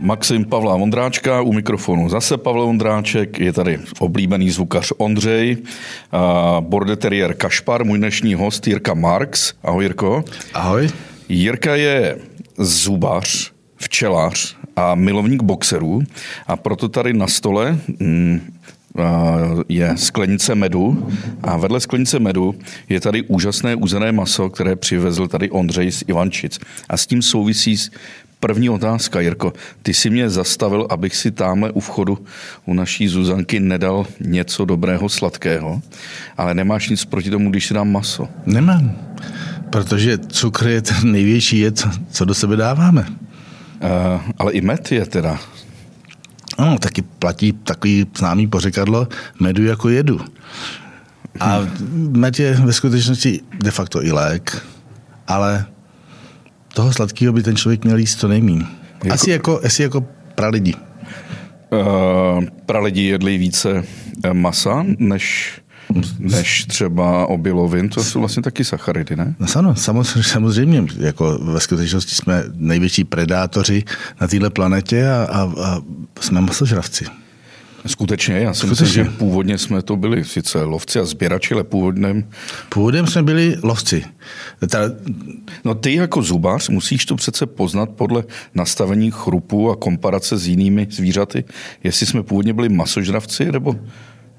Maxim Pavla Vondráčka, u mikrofonu zase Pavel Vondráček, je tady oblíbený zvukař Ondřej, border terrier Kašpar, můj dnešní host Jirka Marx. Ahoj Jirko. Ahoj. Jirka je zubař, včelař a milovník boxerů a proto tady na stole mm, je sklenice medu a vedle sklenice medu je tady úžasné uzené maso, které přivezl tady Ondřej z Ivančic. A s tím souvisí První otázka, Jirko. Ty si mě zastavil, abych si tamhle u vchodu u naší Zuzanky nedal něco dobrého, sladkého, ale nemáš nic proti tomu, když si dám maso. Nemám, protože cukr je ten největší jed, co do sebe dáváme. Uh, ale i med je teda. Ano, taky platí takový známý pořekadlo medu jako jedu. A med je ve skutečnosti de facto i lék, ale toho sladkého by ten člověk měl jíst co nejmín. Jako... Asi jako, asi jako pralidi. Uh, pralidi jedli více eh, masa než než třeba obilovin, to jsou vlastně taky sacharidy, ne? No ano, samozřejmě, samozřejmě. Jako ve skutečnosti jsme největší predátoři na této planetě a, a, a jsme masožravci. Skutečně, já si Skutečně. myslím, že původně jsme to byli sice lovci a sběrači, ale původem... Původem jsme byli lovci. Ta... No ty jako zubař musíš to přece poznat podle nastavení chrupu a komparace s jinými zvířaty, jestli jsme původně byli masožravci nebo,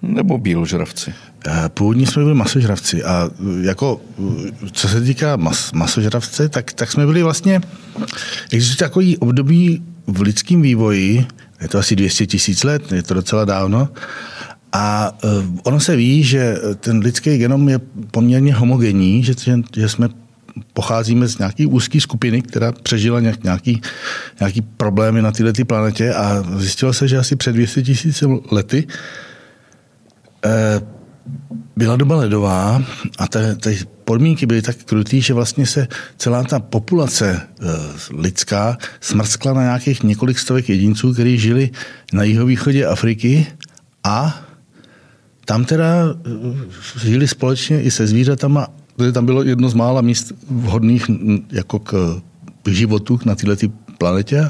nebo bíložravci. Eh, původně jsme byli masožravci a jako, co se týká mas, masožravce, tak, tak jsme byli vlastně, existuje takový období v lidském vývoji, je to asi 200 tisíc let, je to docela dávno. A eh, ono se ví, že ten lidský genom je poměrně homogenní, že, že jsme pocházíme z nějaké úzké skupiny, která přežila nějaký, nějaký problémy na této planetě a zjistilo se, že asi před 200 tisíci lety eh, byla doba ledová a ty podmínky byly tak krutý, že vlastně se celá ta populace e, lidská smrskla na nějakých několik stovek jedinců, kteří žili na jihovýchodě Afriky a tam teda e, žili společně i se zvířatama, protože tam bylo jedno z mála míst vhodných jako k životu na této planetě.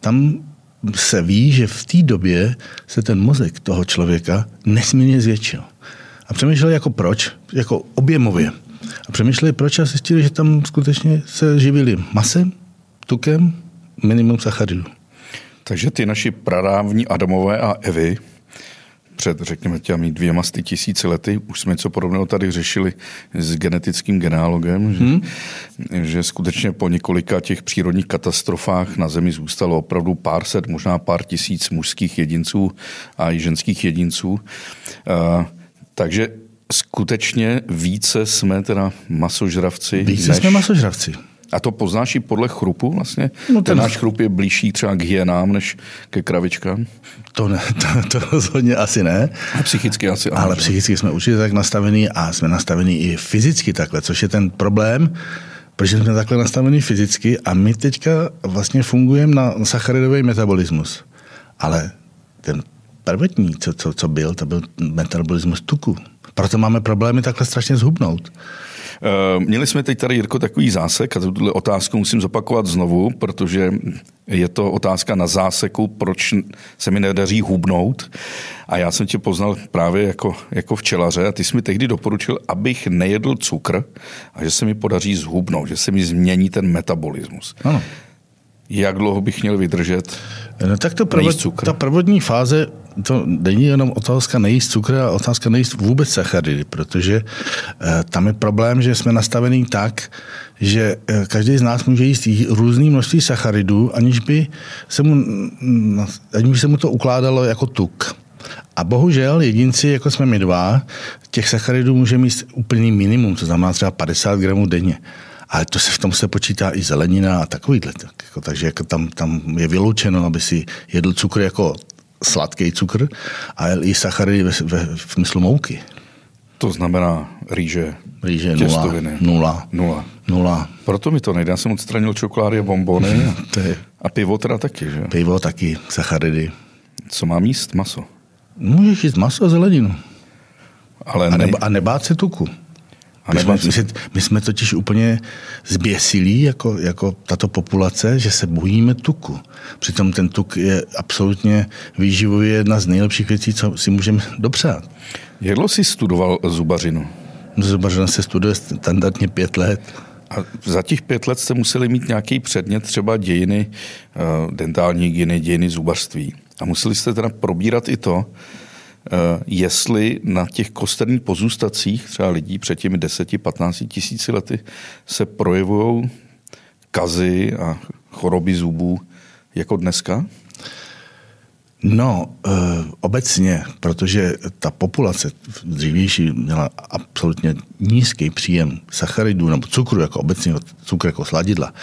Tam se ví, že v té době se ten mozek toho člověka nesmírně zvětšil. A přemýšleli jako proč, jako objemově. A přemýšleli proč a zjistili, že tam skutečně se živili masem, tukem, minimum sacharidů. Takže ty naši pradávní Adamové a Evy před, řekněme, těmi dvěma sty tisíci lety, už jsme něco podobného tady řešili s genetickým genealogem, že, hmm. že skutečně po několika těch přírodních katastrofách na Zemi zůstalo opravdu pár set, možná pár tisíc mužských jedinců a i ženských jedinců. Uh, takže skutečně více jsme teda masožravci. Více než... jsme masožravci. A to poznáš i podle chrupu vlastně? No ten... ten náš chrup je blížší třeba k hyenám než ke kravičkám? To, ne, to, to rozhodně asi ne. A psychicky asi Ale že? psychicky jsme určitě tak nastavení a jsme nastavení i fyzicky takhle, což je ten problém, protože jsme takhle nastavení fyzicky a my teďka vlastně fungujeme na sacharidový metabolismus. Ale ten prvotní, co, co, co byl, to byl metabolismus tuku. Proto máme problémy takhle strašně zhubnout. Eh, měli jsme teď tady, Jirko, takový zásek a tuto otázku musím zopakovat znovu, protože je to otázka na záseku, proč se mi nedaří hubnout. A já jsem tě poznal právě jako, jako včelaře a ty jsi mi tehdy doporučil, abych nejedl cukr a že se mi podaří zhubnout, že se mi změní ten metabolismus. Ano. Jak dlouho bych měl vydržet? No tak to prvod, ta prvodní fáze to není jenom otázka nejíst cukr, ale otázka nejíst vůbec sacharidy, protože eh, tam je problém, že jsme nastavení tak, že eh, každý z nás může jíst různý množství sacharidů, aniž by se mu, aniž by se mu to ukládalo jako tuk. A bohužel jedinci, jako jsme my dva, těch sacharidů může mít úplný minimum, to znamená třeba 50 gramů denně. Ale to se v tom se počítá i zelenina a takovýhle. Tak, jako, takže jako tam, tam je vyloučeno, aby si jedl cukr jako sladký cukr a i sacharidy ve, ve, v smyslu mouky. To znamená rýže, rýže těstoviny. Nula. Nula. Nula. Proto mi to nejde. Já jsem odstranil čokolády a bombony. A, to je... a pivo teda taky, že? Pivo taky, sacharidy. Co má míst? Maso? Můžeš jíst maso a zeleninu. Ale a, neba, a nebát se tuku. A my, jsme, my, si, my jsme totiž úplně zběsilí jako, jako tato populace, že se bojíme tuku. Přitom ten tuk je absolutně výživově jedna z nejlepších věcí, co si můžeme dopřát. Jak dlouho jsi studoval zubařinu? Zubařina se studuje standardně pět let. A za těch pět let jste museli mít nějaký předmět, třeba dějiny eh, dentální hygieny, dějiny zubařství. A museli jste teda probírat i to, jestli na těch kosterních pozůstacích třeba lidí před těmi 10-15 tisíci lety se projevují kazy a choroby zubů jako dneska? No, e, obecně, protože ta populace dřívější měla absolutně nízký příjem sacharidů nebo cukru, jako obecně cukru jako sladidla.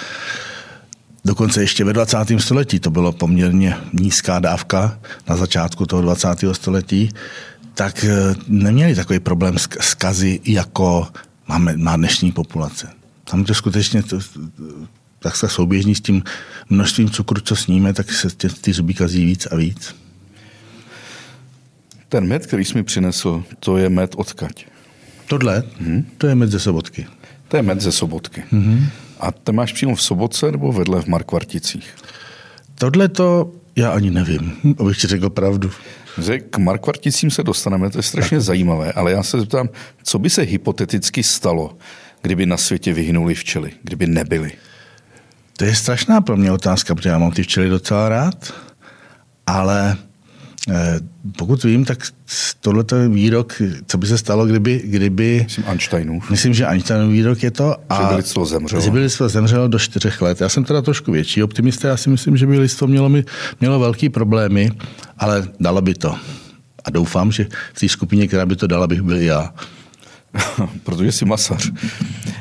Dokonce ještě ve 20. století to bylo poměrně nízká dávka na začátku toho 20. století, tak e, neměli takový problém s kazy, jako máme, má dnešní populace. Tam to skutečně to, tak se souběžní s tím množstvím cukru, co sníme, tak se ty, ty zuby kazí víc a víc. Ten med, který jsi mi přinesl, to je med odkaď? Tohle? Hmm? To je med ze Sobotky. To je med ze Sobotky. Hmm. A ty máš přímo v Sobotce nebo vedle v Markvarticích? Tohle to já ani nevím, abych ti řekl pravdu. K Markvarticím se dostaneme, to je strašně zajímavé, ale já se zeptám, co by se hypoteticky stalo, kdyby na světě vyhynuli včely, kdyby nebyly? To je strašná pro mě otázka, protože já mám ty včely docela rád, ale pokud vím, tak tohle je výrok, co by se stalo, kdyby... kdyby myslím Einsteinův. Myslím, že Einsteinův výrok je to. A že by lidstvo zemřelo. Že by lidstvo zemřelo do čtyřech let. Já jsem teda trošku větší optimista, já si myslím, že by lidstvo mělo, mělo velký problémy, ale dalo by to. A doufám, že v té skupině, která by to dala, bych byl já. Protože jsi masař.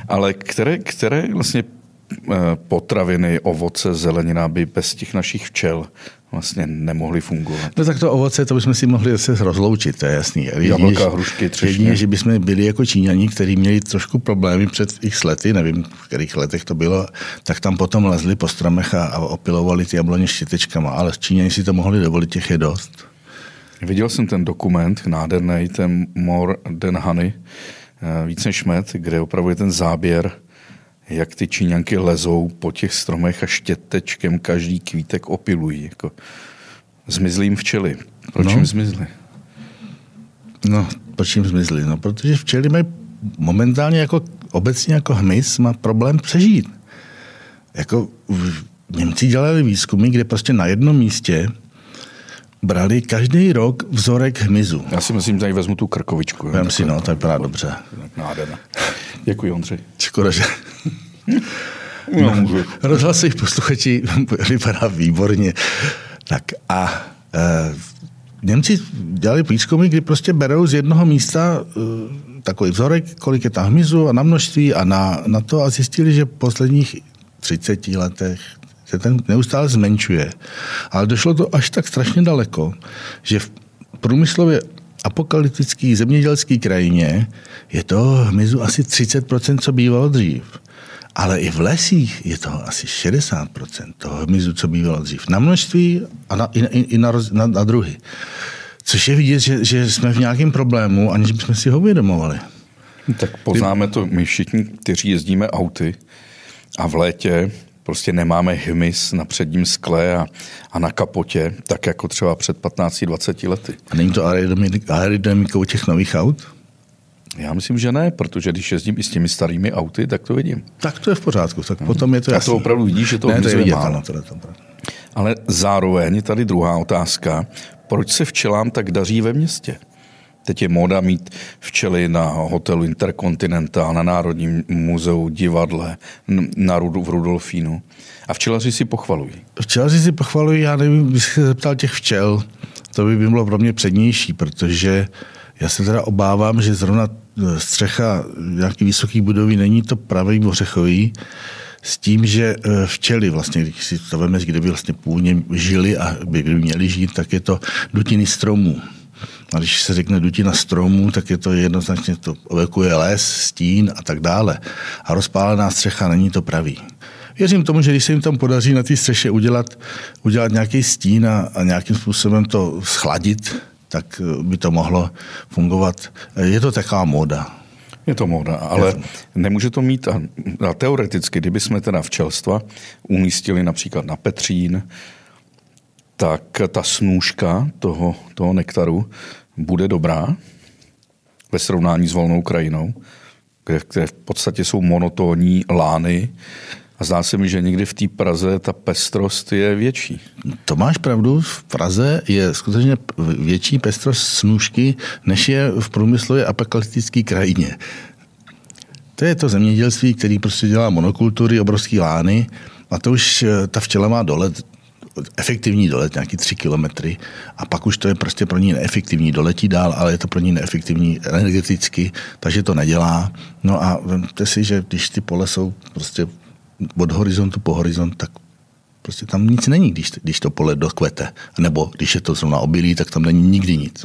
Ale které, které vlastně Eh, potraviny, ovoce, zelenina by bez těch našich včel vlastně nemohly fungovat. No tak to ovoce, to bychom si mohli zase rozloučit, to je jasný. Jablka, hrušky, třešně. Jedině, že bychom byli jako Číňani, kteří měli trošku problémy před x lety, nevím, v kterých letech to bylo, tak tam potom lezli po stromech a, a opilovali ty jabloně štětečkama, ale Číňani si to mohli dovolit, těch je dost. Viděl jsem ten dokument, nádherný, ten More Than Honey, eh, víc než med, kde opravdu je ten záběr jak ty číňanky lezou po těch stromech a štětečkem každý kvítek opilují. Jako zmizlý jim včely. Proč no. jim zmizly? No, proč jim zmizly? No, protože včely mají momentálně jako obecně jako hmyz má problém přežít. Jako Němci dělali výzkumy, kde prostě na jednom místě brali každý rok vzorek hmyzu. Já si myslím, že tady vezmu tu krkovičku. Vem si, no, to vypadá dobře. Nádherné. Děkuji, Ondřej. Škoda, že... No, no, rozhlasových posluchači vypadá výborně. Tak a e, Němci dělali výzkumy, kdy prostě berou z jednoho místa e, takový vzorek, kolik je tam hmyzu a na množství a na, na to a zjistili, že v posledních 30 letech se ten neustále zmenšuje. Ale došlo to až tak strašně daleko, že v průmyslově apokalyptický zemědělský krajině je to hmyzu asi 30%, co bývalo dřív. Ale i v lesích je to asi 60% toho hmyzu, co bývalo dřív. Na množství a na, i, i na, na, na druhy. Což je vidět, že, že jsme v nějakém problému, aniž bychom si ho uvědomovali. Tak poznáme to my všichni, kteří jezdíme auty a v létě prostě nemáme hmyz na předním skle a, a na kapotě, tak jako třeba před 15-20 lety. A není to aerodynamikou těch nových aut? Já myslím, že ne, protože když jezdím i s těmi starými auty, tak to vidím. Tak to je v pořádku, tak hmm. potom je to jasné. A to opravdu vidíš, že to ne, to je vidět. Ano, to je to Ale zároveň tady druhá otázka. Proč se včelám tak daří ve městě? Teď je móda mít včely na hotelu Intercontinental, na Národním muzeu, divadle, na Rudu, v Rudolfínu. A včelaři si pochvalují. Včelaři si pochvalují, já nevím, bych se zeptal těch včel, to by bylo pro mě přednější, protože já se teda obávám, že zrovna střecha nějaký vysoký budovy není to pravý ořechový, s tím, že e, včely, vlastně, když si to veme, kde by vlastně původně žili a by měli žít, tak je to dutiny stromů. A když se řekne dutina stromů, tak je to jednoznačně, to evokuje les, stín a tak dále. A rozpálená střecha není to pravý. Věřím tomu, že když se jim tam podaří na té střeše udělat, udělat nějaký stín a, a nějakým způsobem to schladit, tak by to mohlo fungovat. Je to taková móda. Je to móda, ale je. nemůže to mít, a, a teoreticky, kdyby jsme teda včelstva umístili například na Petřín, tak ta snůžka toho, toho nektaru bude dobrá ve srovnání s volnou krajinou, kde, kde v podstatě jsou monotónní lány a zdá se mi, že někdy v té Praze ta pestrost je větší. To máš pravdu, v Praze je skutečně větší pestrost snůžky, než je v průmyslově apokalyptické krajině. To je to zemědělství, který prostě dělá monokultury, obrovský lány a to už eh, ta včela má dolet efektivní dolet, nějaký tři kilometry a pak už to je prostě pro ní neefektivní, doletí dál, ale je to pro ní neefektivní energeticky, takže to nedělá. No a vemte si, že když ty pole jsou prostě od horizontu po horizont, tak prostě tam nic není, když, když to pole dokvete. Nebo když je to zrovna obilí, tak tam není nikdy nic.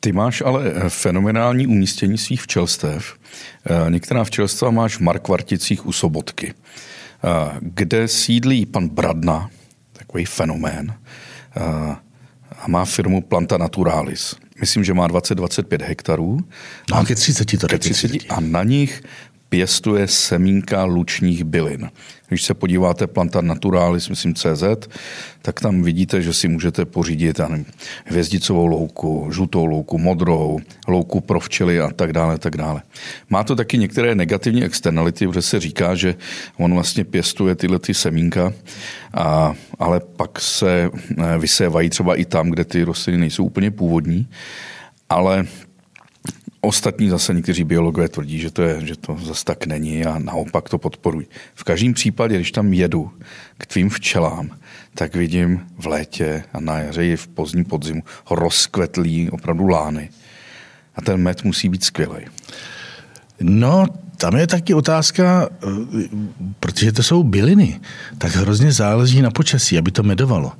Ty máš ale fenomenální umístění svých včelstev. Eh, některá včelstva máš v Markvarticích u Sobotky, eh, kde sídlí pan Bradna, takový fenomén, eh, a má firmu Planta Naturalis. Myslím, že má 20-25 hektarů. No a ke 30 to ke 30, A na nich pěstuje semínka lučních bylin. Když se podíváte Planta Naturalis, myslím CZ, tak tam vidíte, že si můžete pořídit nevím, hvězdicovou louku, žlutou louku, modrou, louku pro včely a tak dále, tak dále. Má to taky některé negativní externality, protože se říká, že on vlastně pěstuje tyhle ty semínka, a, ale pak se eh, vysévají třeba i tam, kde ty rostliny nejsou úplně původní. Ale Ostatní zase někteří biologové tvrdí, že to, je, že to zase tak není a naopak to podporují. V každém případě, když tam jedu k tvým včelám, tak vidím v létě a na jaře i v pozdním podzimu rozkvetlý opravdu lány. A ten med musí být skvělý. No, tam je taky otázka, eh, protože to jsou byliny, tak hrozně záleží na počasí, aby to medovalo.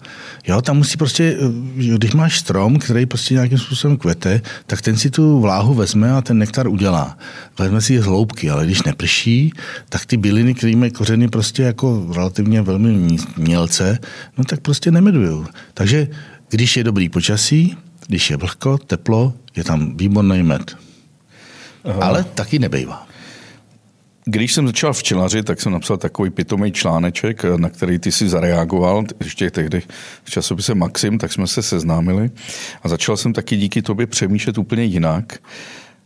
Jo, tam musí prostě, eh, když máš strom, který prostě nějakým způsobem kvete, tak ten si tu vláhu vezme a ten nektar udělá. Vezme si je z hloubky, ale když neprší, tak ty byliny, které mají kořeny prostě jako relativně velmi mělce, no tak prostě nemedují. Takže když je dobrý počasí, když je vlhko, teplo, je tam výborný med. Aha. Ale taky nebejvá. Když jsem začal včelařit, tak jsem napsal takový pitomý článeček, na který ty si zareagoval, ještě tehdy v časopise Maxim, tak jsme se seznámili a začal jsem taky díky tobě přemýšlet úplně jinak.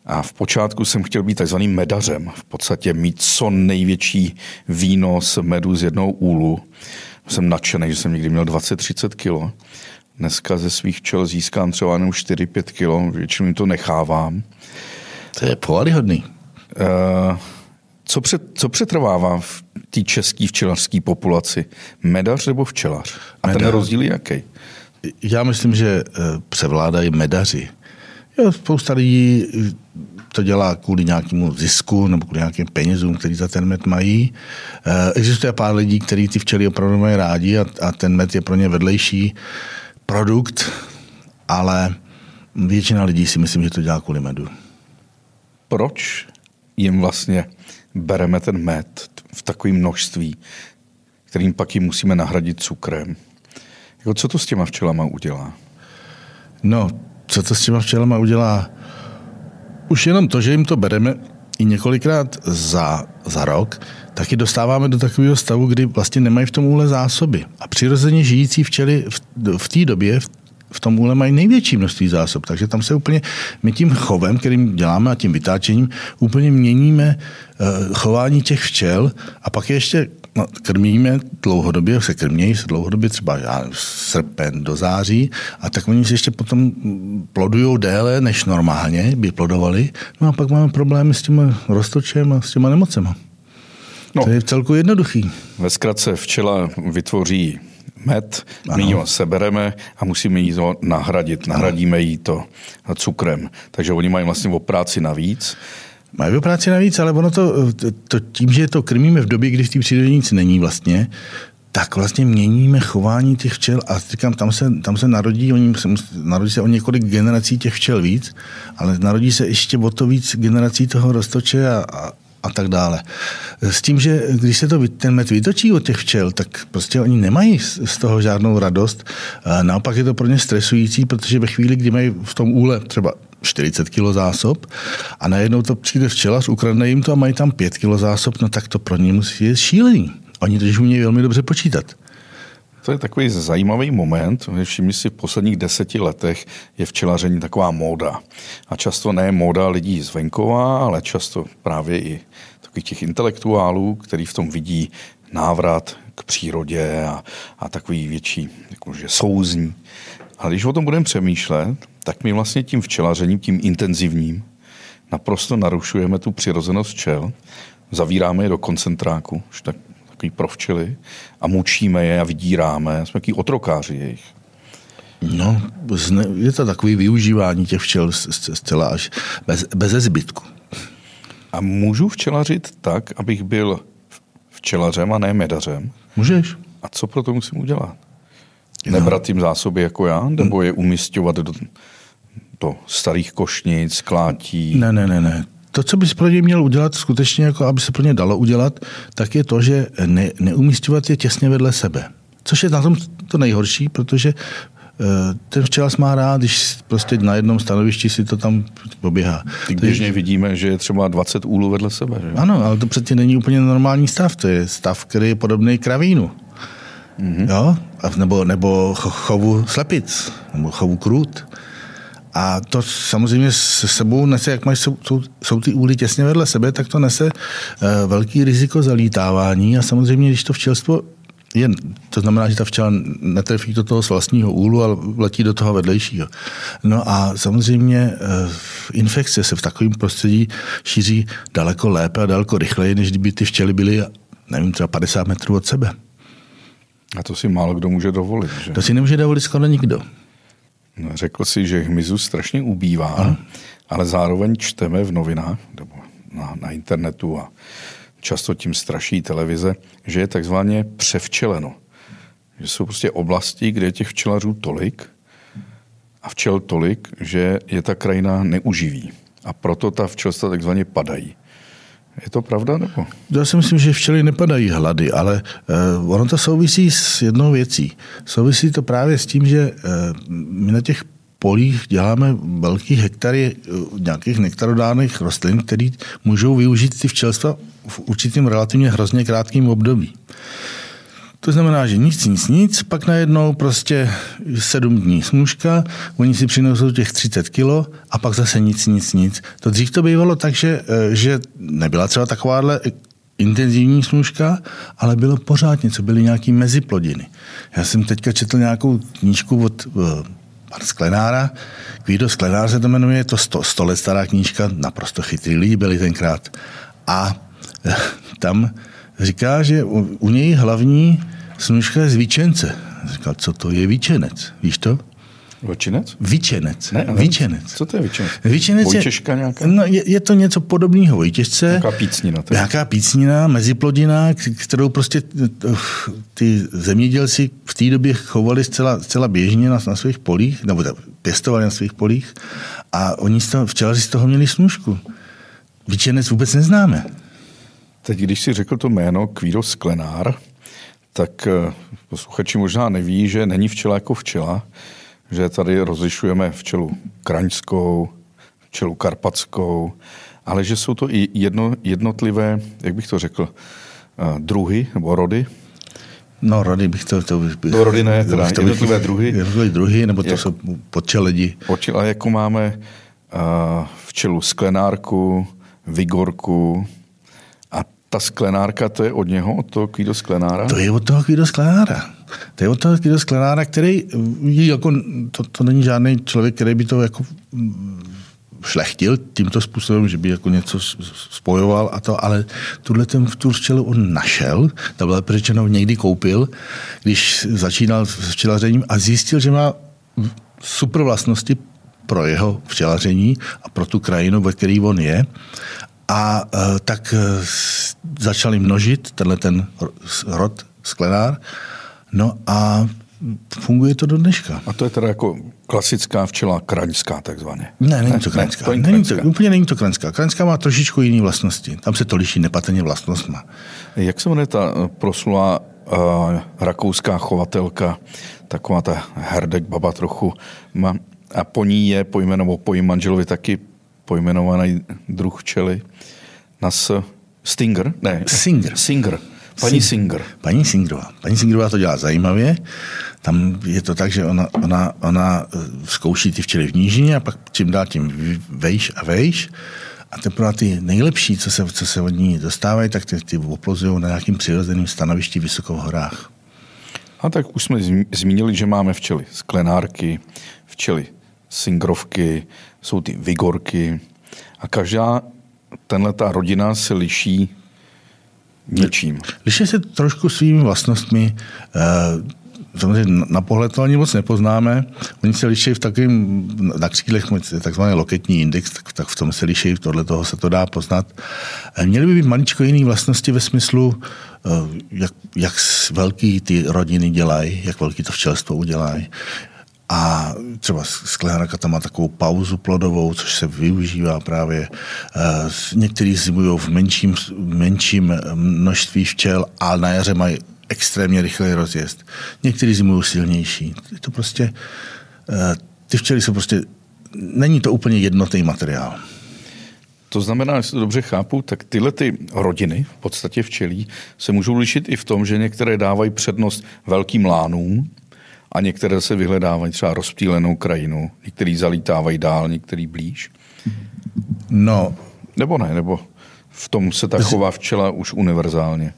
A v počátku jsem chtěl být takzvaným medařem, v podstatě mít co největší výnos medu z jednoho úlu. Jsem nadšený, že jsem někdy měl 20-30 kilo. Dneska ze svých čel získám třeba jenom 4-5 kilo, většinou to nechávám. To je povadyhodný. Uh, co, před, co přetrvává v té české včelařské populaci? Medař nebo včelař? A Medař. ten rozdíl je jaký? Já myslím, že eh, převládají medaři. Jo, spousta lidí eh, to dělá kvůli nějakému zisku nebo kvůli nějakým penězům, který za ten med mají. Eh, existuje pár lidí, kteří ty včely opravdu mají rádi a, a ten med je pro ně vedlejší produkt, ale většina lidí si myslím, že to dělá kvůli medu. Proč jim vlastně bereme ten med v takovém množství, kterým pak ji musíme nahradit cukrem. Jako co to s těma včelama udělá? No, co to s těma včelama udělá? Už jenom to, že jim to bereme i několikrát za, za rok, taky dostáváme do takového stavu, kdy vlastně nemají v tom úle zásoby. A přirozeně žijící včely v, v té době, v v tom úle mají největší množství zásob. Takže tam se úplně, my tím chovem, kterým děláme a tím vytáčením, úplně měníme uh, chování těch včel a pak ještě no, krmíme dlouhodobě, se krmějí se dlouhodobě třeba já, srpen do září a tak oni se ještě potom plodují déle, než normálně by plodovali. No a pak máme problémy s tím roztočem a s těma nemocema. No, to je v celku jednoduchý. Ve zkratce včela vytvoří med, my ji sebereme a musíme ji to nahradit. Nahradíme jí to cukrem. Takže oni mají vlastně o práci navíc. Mají o práci navíc, ale ono to, to, tím, že to krmíme v době, kdy v té přírodě nic není vlastně, tak vlastně měníme chování těch včel a říkám, tam se, tam se narodí, oni se, narodí se o několik generací těch včel víc, ale narodí se ještě o to víc generací toho roztoče a, a, a tak dále. S tím, že když se to, ten med vytočí od těch včel, tak prostě oni nemají z toho žádnou radost. Naopak je to pro ně stresující, protože ve chvíli, kdy mají v tom úle třeba 40 kg zásob a najednou to přijde včelař, ukradne jim to a mají tam 5 kg zásob, no tak to pro ně musí je šílený. Oni totiž umějí velmi dobře počítat. To je takový zajímavý moment. Všimni si, v posledních deseti letech je včelaření taková móda. A často ne móda lidí z venkova, ale často právě i takových těch intelektuálů, který v tom vidí návrat k přírodě a, a takový větší jakože souzní. Ale když o tom budeme přemýšlet, tak my vlastně tím včelařením, tím intenzivním, naprosto narušujeme tu přirozenost včel, zavíráme je do koncentráku, už tak takový pro včely, a mučíme je a vydíráme. Jsme takový otrokáři jejich. No, je to takový využívání těch včel zcela až bez, bez zbytku. A můžu včelařit tak, abych byl včelařem a ne medařem? Můžeš. A co pro to musím udělat? No. Nebrat jim zásoby jako já, nebo je umistovat do, do starých košnic, klátí? Ne, ne, ne, ne to, co bys pro ně měl udělat, skutečně, jako aby se pro ně dalo udělat, tak je to, že ne, neumístěvat je těsně vedle sebe. Což je na tom to nejhorší, protože eh, ten včelař má rád, když prostě na jednom stanovišti si to tam poběhá. Běžně vidíme, že je třeba 20 úlů vedle sebe. Že? Ano, ale to přece není úplně normální stav. To je stav, který je podobný kravínu. Mm-hmm. Jo? Nebo, nebo chovu slepic, nebo chovu krůt. A to samozřejmě se sebou nese, jak mají, jsou, jsou, jsou ty úly těsně vedle sebe, tak to nese uh, velký riziko zalítávání a samozřejmě, když to včelstvo je, to znamená, že ta včela netrefí do toho z vlastního úlu, ale letí do toho vedlejšího. No a samozřejmě uh, infekce se v takovém prostředí šíří daleko lépe a daleko rychleji, než kdyby ty včely byly, nevím, třeba 50 metrů od sebe. A to si málo kdo může dovolit. Že? To si nemůže dovolit skoro nikdo. No, řekl si, že hmyzu strašně ubývá, ano. ale zároveň čteme v novinách nebo na, na internetu a často tím straší televize, že je takzvaně převčeleno. Že jsou prostě oblasti, kde je těch včelařů tolik a včel tolik, že je ta krajina neuživí. A proto ta včelstva takzvaně padají. Je to pravda? Nebo? Já si myslím, že včely nepadají hlady, ale uh, ono to souvisí s jednou věcí. Souvisí to právě s tím, že uh, my na těch polích děláme velký hektary uh, nějakých nektarodárných rostlin, které můžou využít ty včelstva v určitém relativně hrozně krátkém období. To znamená, že nic, nic, nic, pak najednou prostě sedm dní snůžka, oni si přinesou těch 30 kilo a pak zase nic, nic, nic. To dřív to bývalo tak, že, eh, že nebyla třeba takováhle intenzivní snůžka, ale bylo pořád něco, byly nějaký meziplodiny. Já jsem teďka četl nějakou knížku od uh, pan Sklenára, Kvído Sklenár se to jmenuje, je to sto, sto let stará knížka, naprosto chytrý lidi byli tenkrát. A uh, tam říká, že u, u něj hlavní Snužka je z Víčence. Říkal, co to je Víčenec, víš to? Vlčinec? Víčenec. Ne, Víčenec. Co to je Víčenec? Víčenec Vojtěžka nějaká? No, je, je, to něco podobného Vojtěžce. Nějaká pícnina. Je. Nějaká pícnina, meziplodina, kterou prostě ty zemědělci v té době chovali zcela, zcela běžně na, na svých polích, nebo pěstovali na svých polích a oni z toho, včelaři z toho měli snužku. Víčenec vůbec neznáme. Teď, když si řekl to jméno Kvíro Sklenár, tak eh, posluchači možná neví, že není včela jako včela, že tady rozlišujeme včelu kraňskou, včelu karpatskou, ale že jsou to i jedno, jednotlivé, jak bych to řekl, eh, druhy nebo rody. No, rody bych to... to bych, no, rody ne, teda to jednotlivé druhy. Jednotlivé druhy, nebo to jak, jsou podčeledi. Počel, a jako máme uh, včelu sklenárku, vigorku, ta sklenárka, to je od něho, od toho Kvído Sklenára? To je od toho Kvído Sklenára. To je od toho Kvído Sklenára, který jako, to, to není žádný člověk, který by to jako mm, šlechtil tímto způsobem, že by jako něco spojoval a to, ale tuhle ten tu včelu on našel, to bylo řečeno někdy koupil, když začínal s včelařením a zjistil, že má super vlastnosti pro jeho včelaření a pro tu krajinu, ve které on je. A uh, tak uh, začali množit tenhle ten rod sklenár. No a funguje to do dneška. A to je teda jako klasická včela kraňská takzvaně. Ne, není to kraňská. Ne, to není to, úplně není to kraňská. Kraňská má trošičku jiné vlastnosti. Tam se to liší nepatrně vlastnostma. Jak se jmenuje ta eh, proslulá uh, rakouská chovatelka, taková ta herdek baba trochu, má, a po ní je pojmenovaný, po jejím manželovi taky pojmenovaný druh včely. Nas Stinger? Ne. Singer. Singer. Paní Singer. Paní Singerová. Paní Singerová to dělá zajímavě. Tam je to tak, že ona, ona, ona eh, zkouší ty včely v nížině a pak čím dál tím vejš a vejš. A teprve ty nejlepší, co se, co se od ní dostávají, tak ty, ty oplozují na nějakým přirozeným stanovišti vysoko v horách. A tak už jsme zmínili, že máme včely sklenárky, včely singrovky, jsou ty vigorky a každá tenhle ta rodina se liší něčím. Liší se trošku svými vlastnostmi. Eh, samozřejmě na pohled to ani moc nepoznáme. Oni se liší v takovém, na křídlech takzvaný loketní index, tak, tak v tom se liší, tohle toho se to dá poznat. Eh, měly by být maličko jiné vlastnosti ve smyslu, eh, jak, jak velký ty rodiny dělají, jak velký to včelstvo udělají. A třeba sklenáka tam má takovou pauzu plodovou, což se využívá právě. Eh, některý zimují v menším, menším množství včel, a na jaře mají extrémně rychlý rozjezd. Některý zimují silnější. Je to prostě, eh, ty včely jsou prostě, není to úplně jednotný materiál. To znamená, jestli to dobře chápu, tak tyhle ty rodiny, v podstatě včelí, se můžou lišit i v tom, že některé dávají přednost velkým lánům, a některé se vyhledávají třeba rozptýlenou krajinu, některý zalítávají dál, některý blíž. No. Nebo ne, nebo v tom se ta chová včela už univerzálně.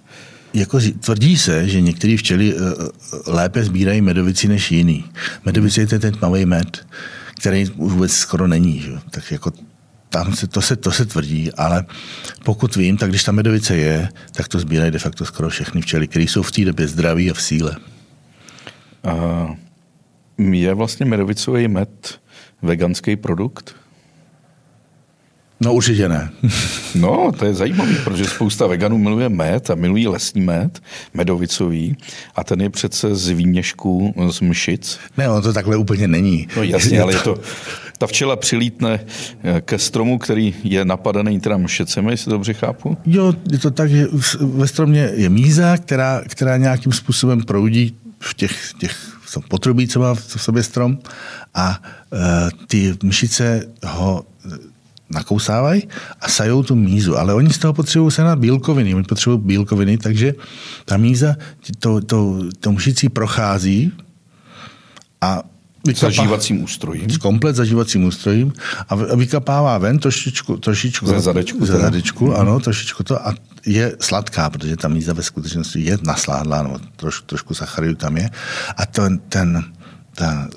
Jako tvrdí se, že některé včely eh, eh, lépe sbírají medovici než jiný. Medovice je ten tmavý med, který už vůbec skoro není. Že? Tak jako tam se, to, se, to se tvrdí, ale pokud vím, tak když ta medovice je, tak to sbírají de facto skoro všechny včely, které jsou v té době zdraví a v síle. A je vlastně medovicový med veganský produkt? No určitě ne. no, to je zajímavé, protože spousta veganů miluje med a milují lesní med, medovicový, a ten je přece z výměšku z mšic. Ne, on to takhle úplně není. No jasně, ale je to, ta včela přilítne eh, ke stromu, který je napadený teda mšicemi, jestli dobře chápu? Jo, je to tak, že ve stromě je míza, která, která nějakým způsobem proudí v těch, těch potrubí, co má v sobě strom a e, ty mšice ho nakousávají a sajou tu mízu, ale oni z toho potřebují se na bílkoviny, oni potřebují bílkoviny, takže ta míza to, to, to mšicí prochází a zažívacím ústrojím. Komplet zažívacím ústrojím a vykapává ven trošičku, trošičku ze zadečku, ze zadečku mm. ano, trošičku to a je sladká, protože ta míza ve skutečnosti je nasládlá, no, troš, trošku sacharidu tam je a ten, ten ta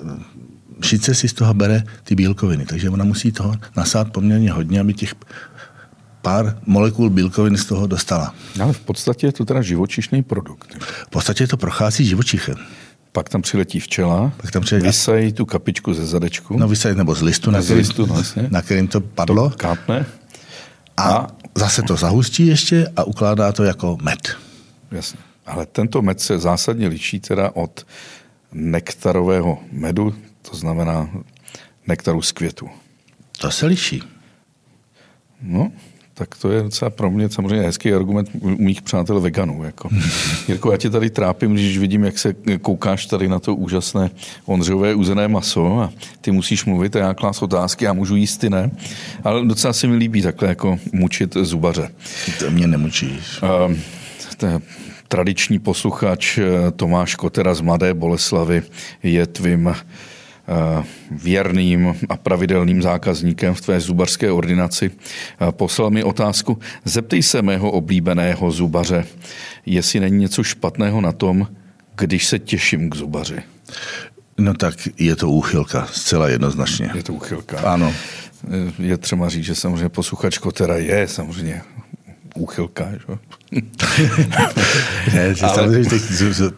šice si z toho bere ty bílkoviny, takže ona musí toho nasát poměrně hodně, aby těch pár molekul bílkovin z toho dostala. Ale v podstatě je to teda živočišný produkt. V podstatě to prochází živočichem. Pak tam přiletí včela, Pak tam přiletí... vysají tu kapičku ze zadečku. No vysají, nebo z listu, na, z listu no, na kterým to padlo. To kápne. A, a zase to zahustí ještě a ukládá to jako med. Jasně. Ale tento med se zásadně liší teda od nektarového medu, to znamená nektaru z květu. To se liší. No, tak to je docela pro mě samozřejmě hezký argument u mých přátel veganů. Jako. Jirko, já tě tady trápím, když vidím, jak se koukáš tady na to úžasné ondřejové uzené maso a ty musíš mluvit a já klás otázky, já můžu jíst, ty ne. Ale docela se mi líbí takhle jako mučit zubaře. To mě nemučíš. Uh, to je tradiční posluchač eh, Tomáš Kotera z Mladé Boleslavy je tvým věrným a pravidelným zákazníkem v tvé zubařské ordinaci, eh, poslal mi otázku, zeptej se mého oblíbeného zubaře, jestli není něco špatného na tom, když se těším k zubaři. No tak je to úchylka, zcela jednoznačně. Je to úchylka. Ano. Eh, je třeba říct, že samozřejmě posluchač Kotera je samozřejmě úchylka. Že? ne, Ale... samozřejmě, teď,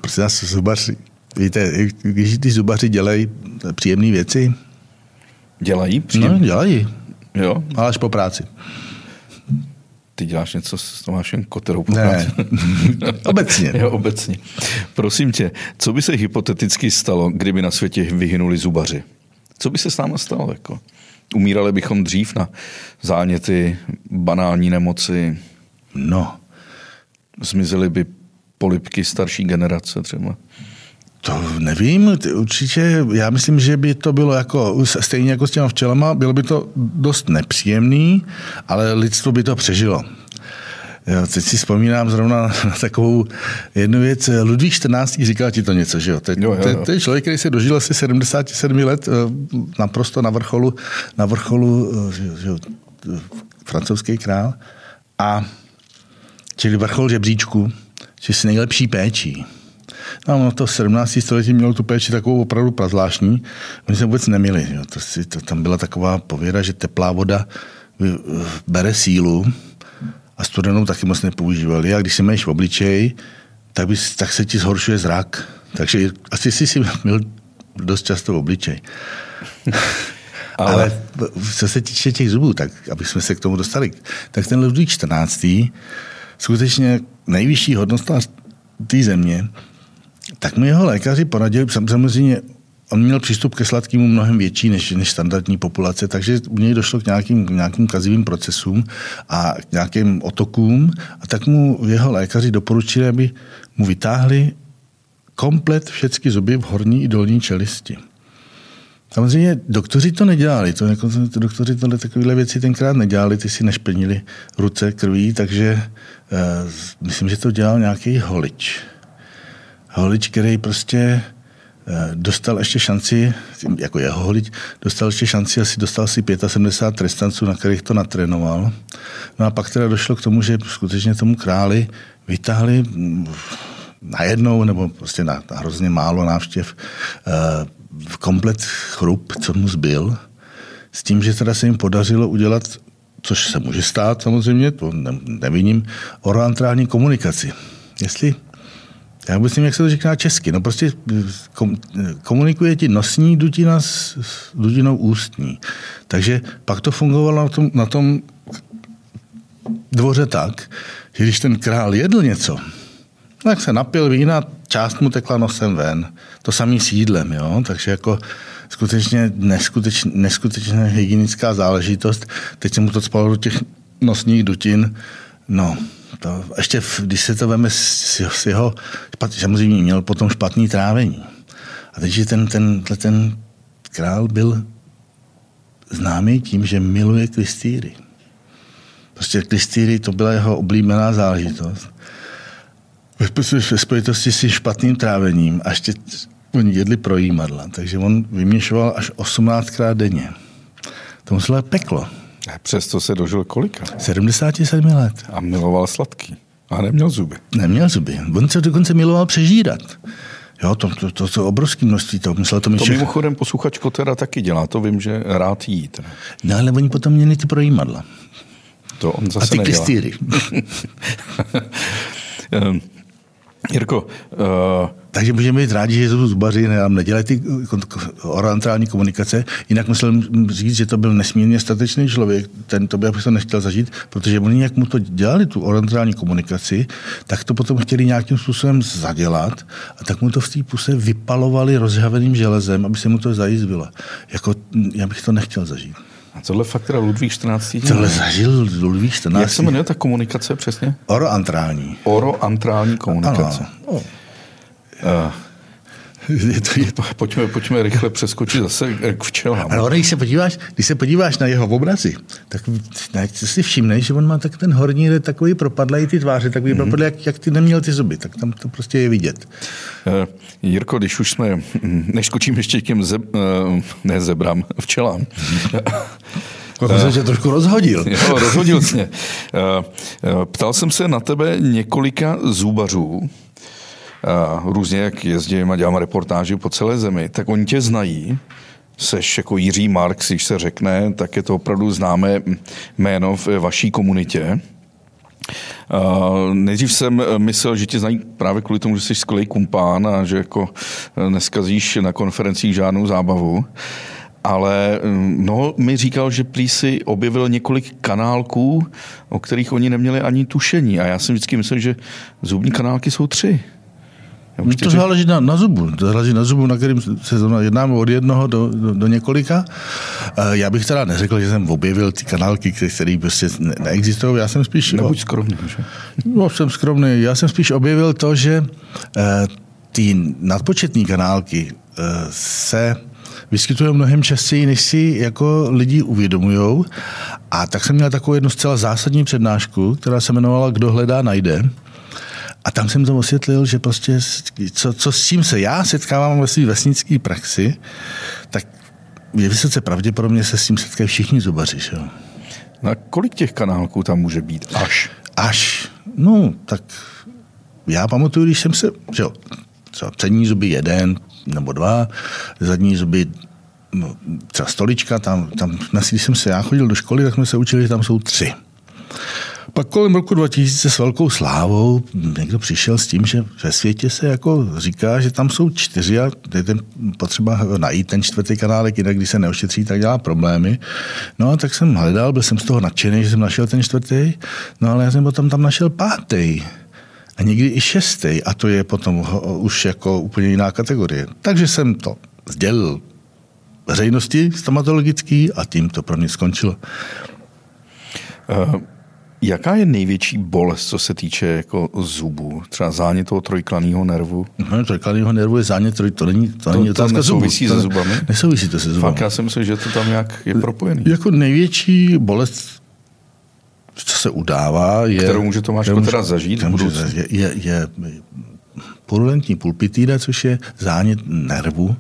prostě nás zubař Víte, když ty zubaři dělají příjemné věci? Dělají příjemné? No, dělají. Jo? Ale až po práci. Ty děláš něco s Tomášem Koterou po ne. obecně. jo, obecně. Prosím tě, co by se hypoteticky stalo, kdyby na světě vyhynuli zubaři? Co by se s námi stalo? Jako? Umírali bychom dřív na záněty, banální nemoci? No. Zmizely by polipky starší generace třeba? To nevím, určitě, já myslím, že by to bylo jako, stejně jako s těma včelama, bylo by to dost nepříjemný, ale lidstvo by to přežilo. Jo, teď si vzpomínám zrovna na takovou jednu věc. Ludvík 14. říkal ti to něco, že jo? Teď, jo, jo, jo. To je člověk, který se dožil asi 77 let, eh, naprosto na vrcholu, na vrcholu eh, že, že, francouzský král. A čili vrchol žebříčku, že si nejlepší péčí. No, no to 17. století mělo tu péči takovou opravdu prazvláštní. Oni se vůbec neměli. Jo. To, si, to, tam byla taková pověra, že teplá voda bere sílu a studenou taky moc nepoužívali. A když si máš v obličej, tak, bys, tak se ti zhoršuje zrak. Takže asi si si měl dost často v obličej. Ale... Ale co se týče těch zubů, tak aby jsme se k tomu dostali, tak ten Ludvík 14. skutečně nejvyšší hodnost té země, tak mu jeho lékaři poradili, samozřejmě on měl přístup ke sladkému mnohem větší než, než standardní populace, takže u něj došlo k nějakým, nějakým kazivým procesům a k nějakým otokům a tak mu jeho lékaři doporučili, aby mu vytáhli komplet všechny zuby v horní i dolní čelisti. Samozřejmě doktoři to nedělali, to jako, to, doktoři tohle takovéhle věci tenkrát nedělali, ty si nešplnili ruce krví, takže uh, myslím, že to dělal nějaký holič. Holič, který prostě uh, dostal ještě šanci, jako jeho holič, dostal ještě šanci, asi dostal si 75 trestanců, na kterých to natrénoval. No a pak teda došlo k tomu, že skutečně tomu králi vytáhli mm, najednou, nebo prostě na, na hrozně málo návštěv, uh, komplet chrup, co mu zbyl, s tím, že teda se jim podařilo udělat, což se může stát samozřejmě, to neviním, oralantální komunikaci. Jestli já nevím, jak se to říká česky. No prostě kom, komunikuje ti nosní dutina s, dutinou ústní. Takže pak to fungovalo na tom, na tom dvoře tak, že když ten král jedl něco, tak se napil vína, část mu tekla nosem ven. To samý s jídlem, jo? takže jako skutečně neskuteč, neskutečně hygienická záležitost. Teď se mu to spalo do těch nosních dutin. No, to, ještě když se to veme s, s jeho, samozřejmě měl potom špatný trávení. A teď ten, ten, ten král byl známý tím, že miluje klistýry. Prostě klistýry to byla jeho oblíbená záležitost ve spojitosti s špatným trávením a ještě oni jedli projímadla, takže on vyměšoval až 18krát denně. To muselo peklo. A přesto se dožil kolika? 77 let. A miloval sladký. A neměl zuby. Neměl zuby. On se dokonce miloval přežírat. Jo, to, to, to, to obrovské množství. To, myslel to, to mimochodem posluchač Kotera taky dělá, to vím, že rád jít. Ne? No ale oni potom měli ty projímadla. To on zase A ty nedělá. klistýry. Jirko, uh... takže můžeme být rádi, že jsou zubaři, nám nedělají ty orantální komunikace. Jinak musím říct, že to byl nesmírně statečný člověk, ten to by to nechtěl zažít, protože oni, jak mu to dělali, tu orantální komunikaci, tak to potom chtěli nějakým způsobem zadělat a tak mu to v té puse vypalovali rozhaveným železem, aby se mu to zajizvilo. Jako, já bych to nechtěl zažít. A tohle fakt teda Ludvík 14. Tohle zažil Ludvík 14. Jak se jmenuje ta komunikace přesně? Oroantrální. Oroantrální komunikace. Ano. Uh, to, je... Pojďme, pojďme rychle přeskočit zase k včelám. Ale když se podíváš, když se podíváš na jeho obrazy, tak jak si všimneš, že on má tak ten horní takový propadlej ty tváře, takový mm-hmm. propadlej, jak, jak ty neměl ty zuby, tak tam to prostě je vidět. Uh, Jirko, když už jsme, než skočím ještě k těm zeb, uh, ne zebram, včelám. To jsem se trošku rozhodil. Jo, rozhodil jsi mě. Ptal jsem se na tebe několika zubařů, různě jak jezdím a dělám reportáži po celé zemi, tak oni tě znají, seš jako Jiří Marx, když se řekne, tak je to opravdu známé jméno v vaší komunitě. Uh, nejdřív jsem myslel, že tě znají právě kvůli tomu, že jsi skvělý kumpán a že jako neskazíš na konferencích žádnou zábavu. Ale no, mi říkal, že prý si objevil několik kanálků, o kterých oni neměli ani tušení. A já jsem vždycky myslel, že zubní kanálky jsou tři. No to záleží na, na zubu. To záleží na zubu, na kterým se jednáme od jednoho do, do, do několika. Já bych teda neřekl, že jsem objevil ty kanálky, které prostě ne, neexistují. Já jsem spíš... Nebuď skromný. Že? No, jsem skromný. Já jsem spíš objevil to, že eh, ty nadpočetní kanálky eh, se vyskytují mnohem častěji, než si jako lidi uvědomují. A tak jsem měl takovou jednu zcela zásadní přednášku, která se jmenovala Kdo hledá, najde. A tam jsem to osvětlil, že prostě co, co s tím se já setkávám ve své vesnické praxi, tak je vysoce pravděpodobně se s tím setkají všichni zubaři. Že? Na kolik těch kanálků tam může být až? Až, no tak já pamatuju, když jsem se, že jo, třeba přední zuby jeden nebo dva, zadní zuby no, třeba stolička, tam, tam, když jsem se já chodil do školy, tak jsme se učili, že tam jsou tři. Pak kolem roku 2000 s velkou slávou někdo přišel s tím, že ve světě se jako říká, že tam jsou čtyři a je ten potřeba najít ten čtvrtý kanálek, jinak když se neošetří, tak dělá problémy. No a tak jsem hledal, byl jsem z toho nadšený, že jsem našel ten čtvrtý, no ale já jsem potom tam našel pátý a někdy i šestý a to je potom už jako úplně jiná kategorie. Takže jsem to sdělil veřejnosti stomatologický a tím to pro mě skončilo. Uh, jaká je největší bolest, co se týče jako zubů? Třeba zánět toho trojklaného nervu? No, trojklaného nervu je zánět, troj, to není, to, to není otázka nesouvisí se zubami? Nesouvisí to se zubami. Fakt, já si myslím, že to tam nějak je propojený. Jako největší bolest co se udává, je... Kterou může Tomáš může, teda zažít v budoucnu. Je, je, je purulentní pulpitída, což je zánět nervu,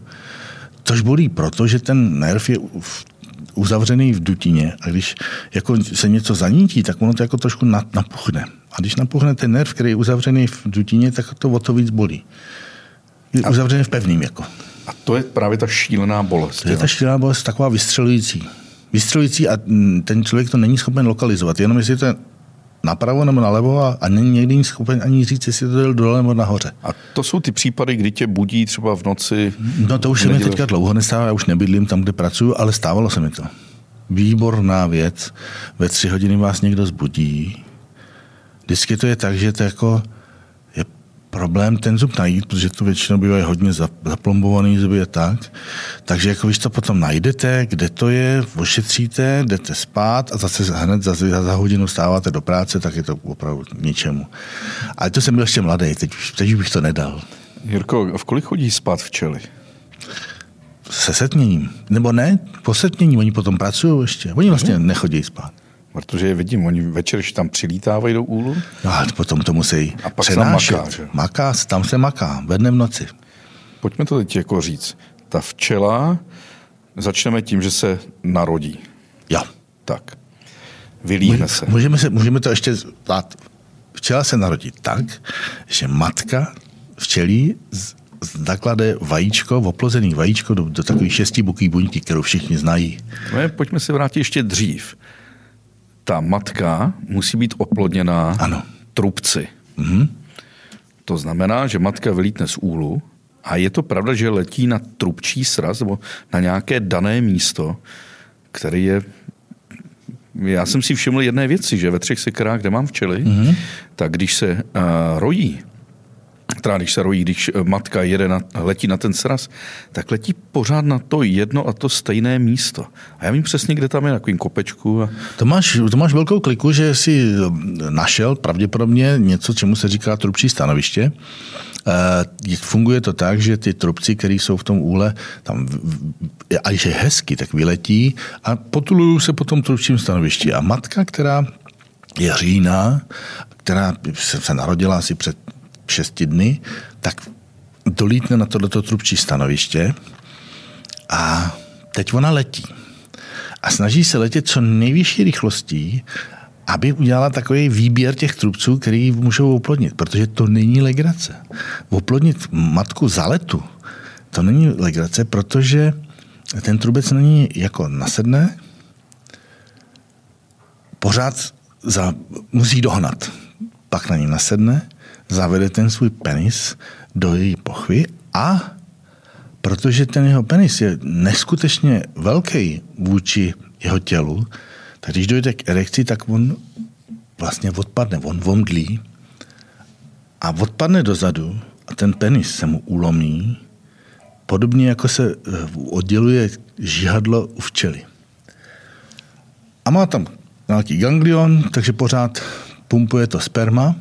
což bolí proto, že ten nerv je uzavřený v dutině a když jako se něco zanítí, tak ono to jako trošku napuchne. A když napuchne ten nerv, který je uzavřený v dutině, tak to o to víc bolí. Je a, uzavřený v pevným. Jako. A to je právě ta šílená bolest. To je ta šílená bolest taková vystřelující vystřelující a mm, ten člověk to není schopen lokalizovat. Jenom jestli to napravo nebo nalevo a, a není někdy schopen ani říct, jestli to jde dole nebo nahoře. A to jsou ty případy, kdy tě budí třeba v noci? No to už se mi teďka dlouho nestává, já už nebydlím tam, kde pracuji, ale stávalo se mi to. Výborná věc. Ve tři hodiny vás někdo zbudí. Vždycky to je tak, že to jako problém ten zub najít, protože to většinou bývají hodně zaplombovaný zuby je tak. Takže jako když to potom najdete, kde to je, ošetříte, jdete spát a zase hned za, za hodinu stáváte do práce, tak je to opravdu ničemu. Ale to jsem byl ještě mladý, teď, teď bych to nedal. Jirko, v kolik chodí spát včely? Se setněním. Nebo ne, po setnění, oni potom pracují ještě. Oni vlastně nechodí spát. Protože je vidím, oni večer, když tam přilítávají do úlu. No a potom to musí a pak přenášet. Maká, že? maká, tam se maká, ve dne v noci. Pojďme to teď jako říct. Ta včela, začneme tím, že se narodí. Jo. Tak. Vylíhne se. Můžeme, se, můžeme to ještě dát. Včela se narodí tak, že matka včelí zaklade vajíčko, oplozený vajíčko do, do takových šesti buký buňky, kterou všichni znají. No je, pojďme se vrátit ještě dřív ta matka musí být oplodněná ano. trubci. Mm-hmm. To znamená, že matka vylítne z úlu a je to pravda, že letí na trubčí sraz nebo na nějaké dané místo, které je já jsem si všiml jedné věci, že ve třech sekerách, kde mám včely, mm-hmm. tak když se uh, rojí, teda když se rojí, když eh, matka jede na, letí na ten sraz, tak letí pořád na to jedno a to stejné místo. A já vím přesně, kde tam je na takovým kopečku. A... To, máš, to máš velkou kliku, že jsi eh, našel pravděpodobně něco, čemu se říká trubčí stanoviště. E, funguje to tak, že ty trubci, které jsou v tom úle, tam, a je hezky, tak vyletí a potulují se po tom trubčím stanovišti. A matka, která je říjná, která se narodila asi před šesti dny, tak dolítne na tohleto trubčí stanoviště a teď ona letí. A snaží se letět co nejvyšší rychlostí, aby udělala takový výběr těch trubců, který můžou oplodnit, protože to není legrace. Oplodnit matku za letu, to není legrace, protože ten trubec není jako nasedne, pořád za, musí dohnat. Pak na ní nasedne zavede ten svůj penis do její pochvy a protože ten jeho penis je neskutečně velký vůči jeho tělu, tak když dojde k erekci, tak on vlastně odpadne, on vomdlí a odpadne dozadu a ten penis se mu ulomí, podobně jako se eh, odděluje žihadlo u včely. A má tam nějaký ganglion, takže pořád pumpuje to sperma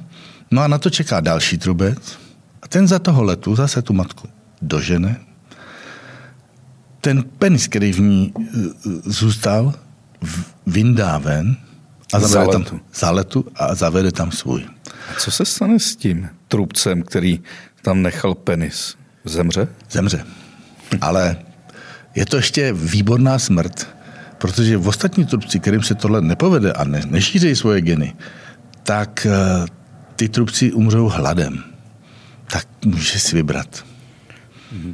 No a na to čeká další trubec A ten za toho letu zase tu matku dožene. Ten penis, který v ní eh, zůstal, vyndá ven a zavede tam zaletu a zavede tam svůj. A co se stane s tím trubcem, který tam nechal penis? Zemře? Zemře. Ale je to ještě výborná smrt, protože v ostatní trubci, kterým se tohle nepovede a ne, nešířejí svoje geny, tak uh, ty trubci umřou hladem. Tak můžeš si vybrat.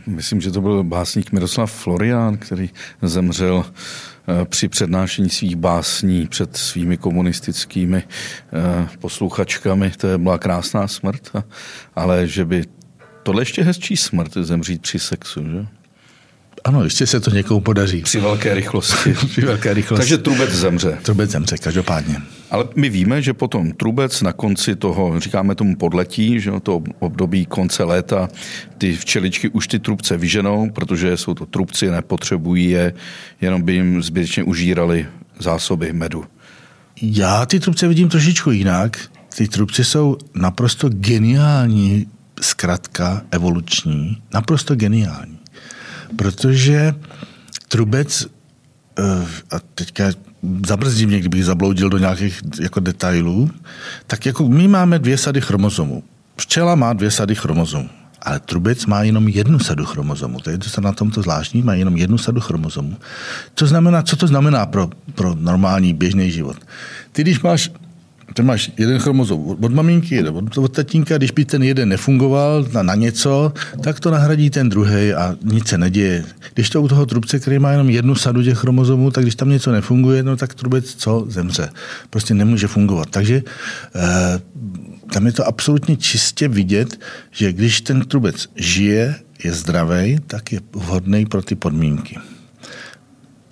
Myslím, že to byl básník Miroslav Florián, který zemřel eh, při přednášení svých básní před svými komunistickými eh, posluchačkami. To byla krásná smrt, ale že by tohle ještě hezčí smrt, zemřít při sexu, že? Ano, ještě se to někomu podaří. Při velké rychlosti. Při velké rychlosti. Takže trubec zemře. Trubec zemře, každopádně. Ale my víme, že potom trubec na konci toho, říkáme tomu podletí, že to období konce léta, ty včeličky už ty trubce vyženou, protože jsou to trubci, nepotřebují je, jenom by jim zbytečně užírali zásoby medu. Já ty trubce vidím trošičku jinak. Ty trubci jsou naprosto geniální zkratka evoluční, naprosto geniální protože Trubec, eh, a teďka zabrzdím mě, kdybych zabloudil do nějakých jako detailů, tak jako my máme dvě sady chromozomů. Včela má dvě sady chromozomů, ale trubec má jenom jednu sadu chromozomů. To je to na tomto zvláštní, má jenom jednu sadu chromozomů. Co znamená, co to znamená pro, pro normální běžný život? Ty, když máš ty máš jeden chromozom od maminky, od, od tatínka, když by ten jeden nefungoval na, na něco, tak to nahradí ten druhý a nic se neděje. Když to u toho trubce, který má jenom jednu sadu těch chromozomů, tak když tam něco nefunguje, no tak trubec co? Zemře. Prostě nemůže fungovat. Takže eh, tam je to absolutně čistě vidět, že když ten trubec žije, je zdravý, tak je vhodný pro ty podmínky.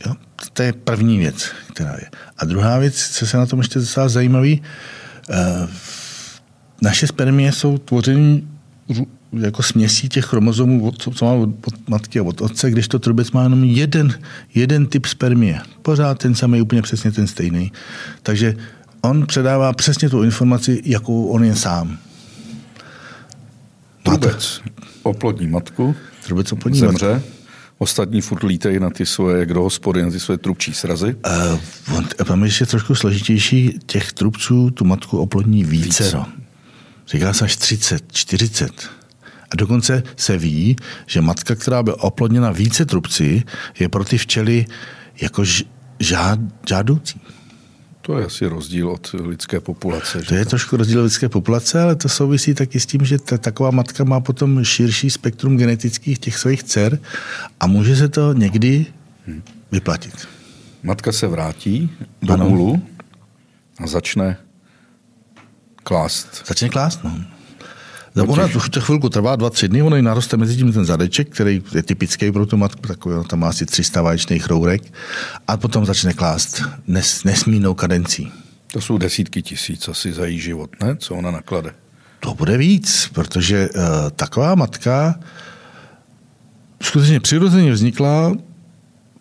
Jo? To je první věc, která je. A druhá věc, co se na tom ještě docela zajímavý, eh, naše spermie jsou tvořeny jako směsí těch chromozomů, co má od, od matky a od otce, když to trubec má jenom jeden, jeden typ spermie. Pořád ten samý, úplně přesně ten stejný. Takže on předává přesně tu informaci, jakou on je sám. Trubec oplodní matku, trubec oplodní zemře, matku Ostatní furt lítají na ty svoje, jak do hospody, na ty svoje trubčí srazy? Uh, tam je trošku složitější. Těch trubců tu matku oplodní vícero. Víc. Říká se až 30, 40. A dokonce se ví, že matka, která byla oplodněna více trubci, je pro ty včely jako žád, žádoucí. To je asi rozdíl od lidské populace. To je to? trošku rozdíl od lidské populace, ale to souvisí taky s tím, že ta, taková matka má potom širší spektrum genetických těch svých dcer a může se to někdy hmm. vyplatit. Matka se vrátí do ano. úlu a začne klást. Začne klást, no. No, ona už to chvilku trvá, dva, tři dny, ono jí naroste mezi tím ten zadeček, který je typický pro tu matku, takový, tam má asi 300 vaječných rourek a potom začne klást nes, nesmírnou kadencí. To jsou desítky tisíc asi za její život, ne? Co ona naklade? To bude víc, protože uh, taková matka skutečně přirozeně vznikla,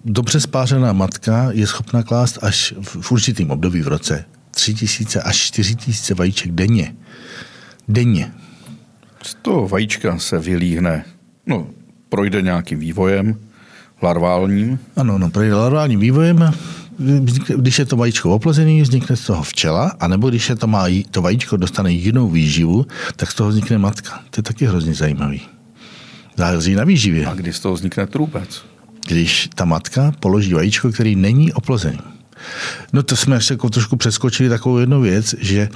dobře spářená matka je schopna klást až v, v určitým období v roce 3 tisíce až 4 tisíce vajíček denně. Denně. Z toho vajíčka se vylíhne, no, projde nějakým vývojem, larválním. Ano, no, projde larválním vývojem, když je to vajíčko oplozený, vznikne z toho včela, anebo když je to, má, to vajíčko dostane jinou výživu, tak z toho vznikne matka. To je taky hrozně zajímavý. Záleží na výživě. A kdy z toho vznikne trůbec? Když ta matka položí vajíčko, který není oplozený. No to jsme ještě jako trošku přeskočili takovou jednu věc, že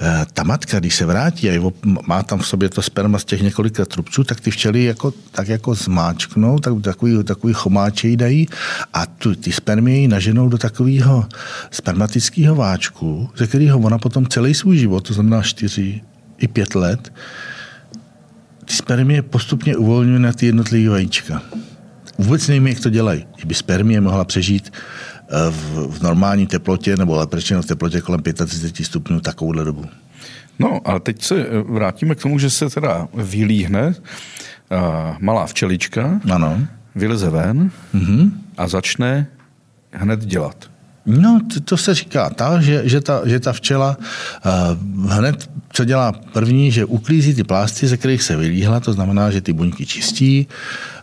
eh, ta matka, když se vrátí a má tam v sobě to sperma z těch několika trubců, tak ty včely jako, tak jako zmáčknou, tak takový, takový chomáče jí dají a tu, ty spermie naženou do takového spermatického váčku, ze kterého ona potom celý svůj život, to znamená čtyři i pět let, ty spermie postupně uvolňuje na ty jednotlivé vajíčka. Vůbec nevím, jak to dělají. Kdyby spermie mohla přežít v, v normální teplotě, nebo lepřečeno v teplotě kolem 35 stupňů takovouhle dobu. No a teď se vrátíme k tomu, že se teda vylíhne uh, malá včelička, ano. vyleze ven mm-hmm. a začne hned dělat. No, to, se říká tak, že, že, ta, že ta včela uh, hned, co dělá první, že uklízí ty plásty, ze kterých se vylíhla, to znamená, že ty buňky čistí,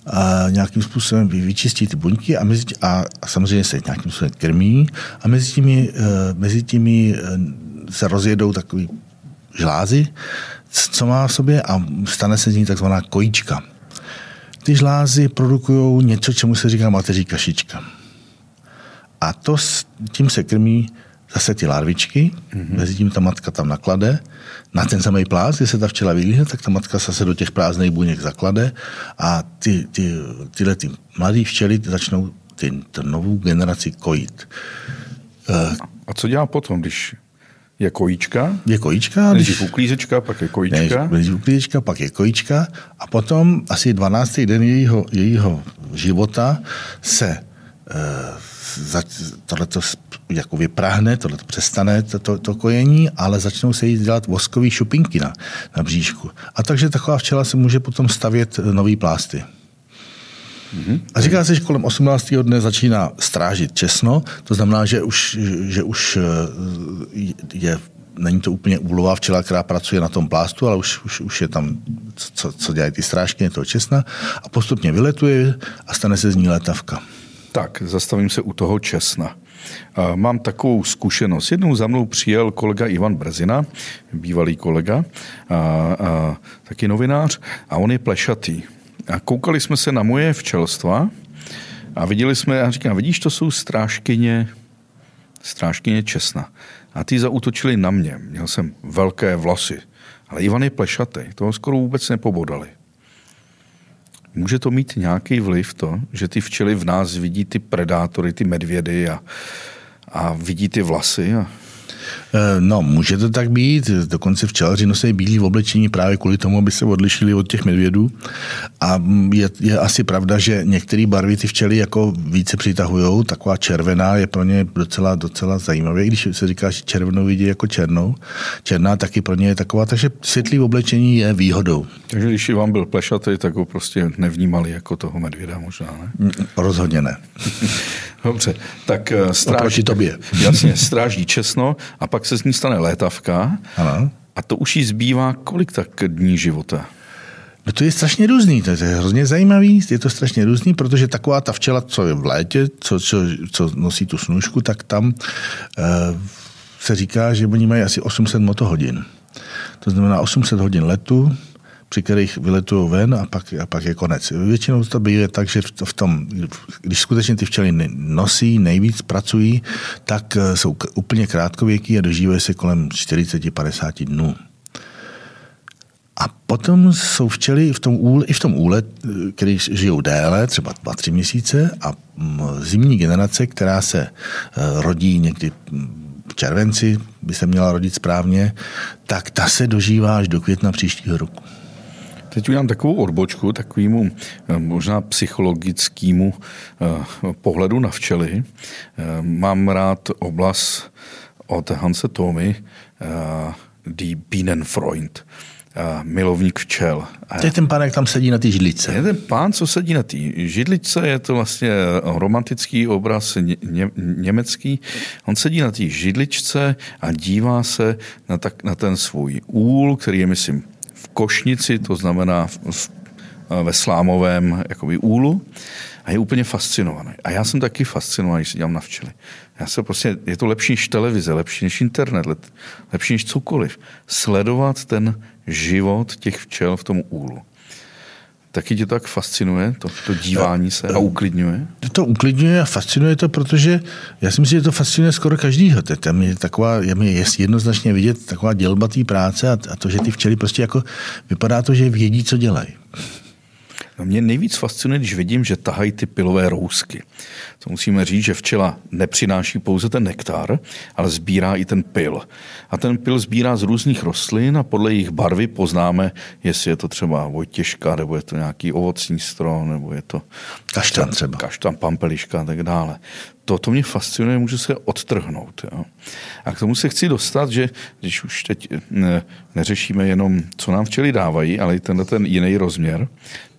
a nějakým způsobem vyčistí ty buňky a, mezi, a, a samozřejmě se nějakým způsobem krmí a mezi těmi, uh, mezi těmi uh, se rozjedou takový žlázy, co má v sobě a stane se z ní takzvaná kojíčka. Ty žlázy produkují něco, čemu se říká mateří kašička. A to s tím se krmí zase ty larvičky, mm-hmm. mezi tím ta matka tam naklade, na ten samý plás, kde se ta včela vylíhne, tak ta matka zase do těch prázdných buněk zaklade a ty, ty, tyhle ty mladé včely začnou ty, tu novou generaci kojit. A co dělá potom, když je kojíčka? Je kojíčka. Nejdřív když... uklízečka, pak je kojíčka. Nejdřív uklízečka, pak je kojíčka a potom asi 12. den jejího, jejího života se tohle to jako vypráhne, tohle to přestane, to, to, to kojení, ale začnou se jí dělat voskové šupinky na, na bříšku. A takže taková včela se může potom stavět nový plásty. Mm-hmm. A říká se, že kolem 18. dne začíná strážit česno, to znamená, že už, že už eh, je není to úplně úlová včela, která pracuje na tom plástu, ale už, už, už je tam, co, co dělají ty strážky toho česna a postupně vyletuje a stane se z ní letavka. Tak, zastavím se u toho česna. Mám takovou zkušenost. Jednou za mnou přijel kolega Ivan Brzina, bývalý kolega, a, a, taky novinář, a on je plešatý. A koukali jsme se na moje včelstva a viděli jsme, a říkám, vidíš, to jsou strážkyně, strážkyně česna. A ty zautočili na mě. Měl jsem velké vlasy. Ale Ivan je plešatý. Toho skoro vůbec nepobodali. Může to mít nějaký vliv to, že ty včely v nás vidí ty predátory, ty medvědy a, a vidí ty vlasy a no, může to tak být. Dokonce včelaři nosí bílý v oblečení právě kvůli tomu, aby se odlišili od těch medvědů. A je, je asi pravda, že některé barvy ty včely jako více přitahují. Taková červená je pro ně docela, docela zajímavé, když se říká, že červenou vidí jako černou. Černá taky pro ně je taková, takže světlý oblečení je výhodou. Takže když vám byl plešatý, tak ho prostě nevnímali jako toho medvěda možná, ne? Mm, rozhodně ne. Dobře, tak eh, stráží, tobě. jasně, stráží česno a pak se z ní stane létavka ano. a to už jí zbývá kolik tak dní života? No to je strašně různý, to je hrozně zajímavý, je to strašně různý, protože taková ta včela, co je v létě, co, co, co nosí tu snužku, tak tam e, se říká, že oni mají asi 800 motohodin. To znamená 800 hodin letu, při kterých vyletují ven a pak, a pak je konec. Většinou to bývá tak, že v tom, když skutečně ty včely nosí, nejvíc pracují, tak eh, jsou úplně krátkověký a dožívají se kolem 40-50 dnů. A potom jsou včely v tom úle, i v tom úle, eh, který žijou déle, třeba 2-3 měsíce a mm, zimní generace, která se eh, rodí někdy mm, v červenci, by se měla rodit správně, tak ta se dožívá až do května příštího roku. Teď udělám takovou odbočku, takovému eh, možná psychologickému eh, pohledu na včely. Eh, mám rád oblast od Hanse Tomy, Die Bienenfreund, milovník včel. To je ten pán, jak tam sedí na té židlice. Je ten pán, co sedí na té židlice, je to vlastně romantický obraz ně, ně, německý. On sedí na té židličce a dívá se na, tak, na ten svůj úl, který je, myslím, košnici, to znamená v, v, ve slámovém jakoby, úlu a je úplně fascinovaný. A já jsem taky fascinovaný, když se dělám na včely. Já se prostě, je to lepší než televize, lepší než internet, lepší než cokoliv. Sledovat ten život těch včel v tom úlu. Taky tě to tak fascinuje, to, to dívání se a uklidňuje? To, uklidňuje a fascinuje to, protože já si myslím, že to fascinuje skoro každýho. Tam je taková, je mi jednoznačně vidět taková dělbatý práce a, a to, že ty včely prostě jako, vypadá to, že vědí, co dělají. No mě nejvíc fascinuje, když vidím, že tahají ty pilové rousky. To musíme říct, že včela nepřináší pouze ten nektar, ale sbírá i ten pil. A ten pil sbírá z různých rostlin a podle jejich barvy poznáme, jestli je to třeba vojtěžka, nebo je to nějaký ovocní strom, nebo je to kaštan třeba. Kaštan, pampeliška a tak dále. To, to mě fascinuje, může se odtrhnout. Jo. A k tomu se chci dostat, že když už teď ne, neřešíme jenom, co nám včely dávají, ale i tenhle ten jiný rozměr,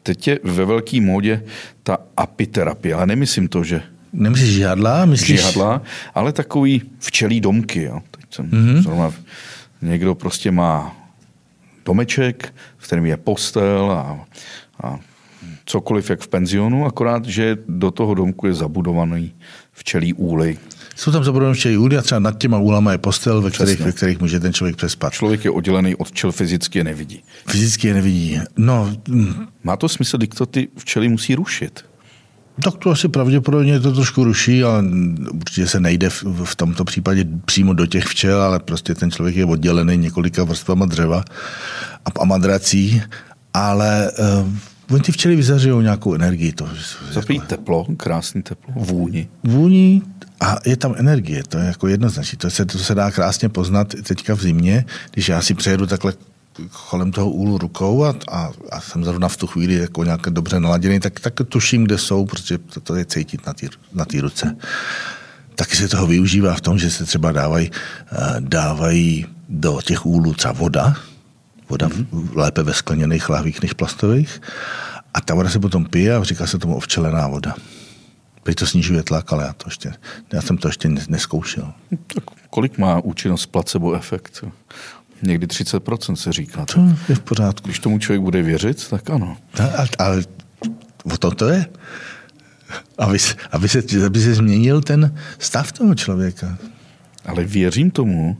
teď je ve velké módě ta apiterapie, ale nemyslím to, že Nemyslíš žihadla? Myslíš... Žihadla, ale takový včelí domky. Jo. Teď jsem mm-hmm. zrovna, někdo prostě má domeček, v kterém je postel a, a cokoliv jak v penzionu, akorát, že do toho domku je zabudovaný včelí úly. Jsou tam zabudované včelí úly a třeba nad těma úlama je postel, ve kterých, ve kterých může ten člověk přespat. Člověk je oddělený od včel, fyzicky je nevidí. Fyzicky je nevidí. No, hm. Má to smysl, když to ty včely musí rušit? Tak to asi pravděpodobně to trošku ruší, ale určitě se nejde v, v tomto případě přímo do těch včel, ale prostě ten člověk je oddělený několika vrstvama dřeva a, a madrací, ale uh, ty včely vyzařují nějakou energii. To, Zapít jako... teplo, krásný teplo, vůni. Vůni a je tam energie, to je jako jednoznačně. To se, to se dá krásně poznat teďka v zimě, když já si přejedu takhle kolem toho úlu rukou a, a, a jsem zrovna v tu chvíli jako nějak dobře naladěný, tak, tak tuším, kde jsou, protože to, to je cítit na té na ruce. Taky se toho využívá v tom, že se třeba dávají, eh, dávají do těch úlů třeba voda, voda mm-hmm. lépe ve skleněných lahvích než plastových, a ta voda se potom pije a říká se tomu ovčelená voda. Prý to snižuje tlak, ale já, to ještě, já jsem to ještě neskoušel. Tak kolik má účinnost placebo efekt? Někdy 30% se říká. To je v pořádku. Když tomu člověk bude věřit, tak ano. Ale, ale o tom to je. Aby, aby, se, aby se změnil ten stav toho člověka. Ale věřím tomu,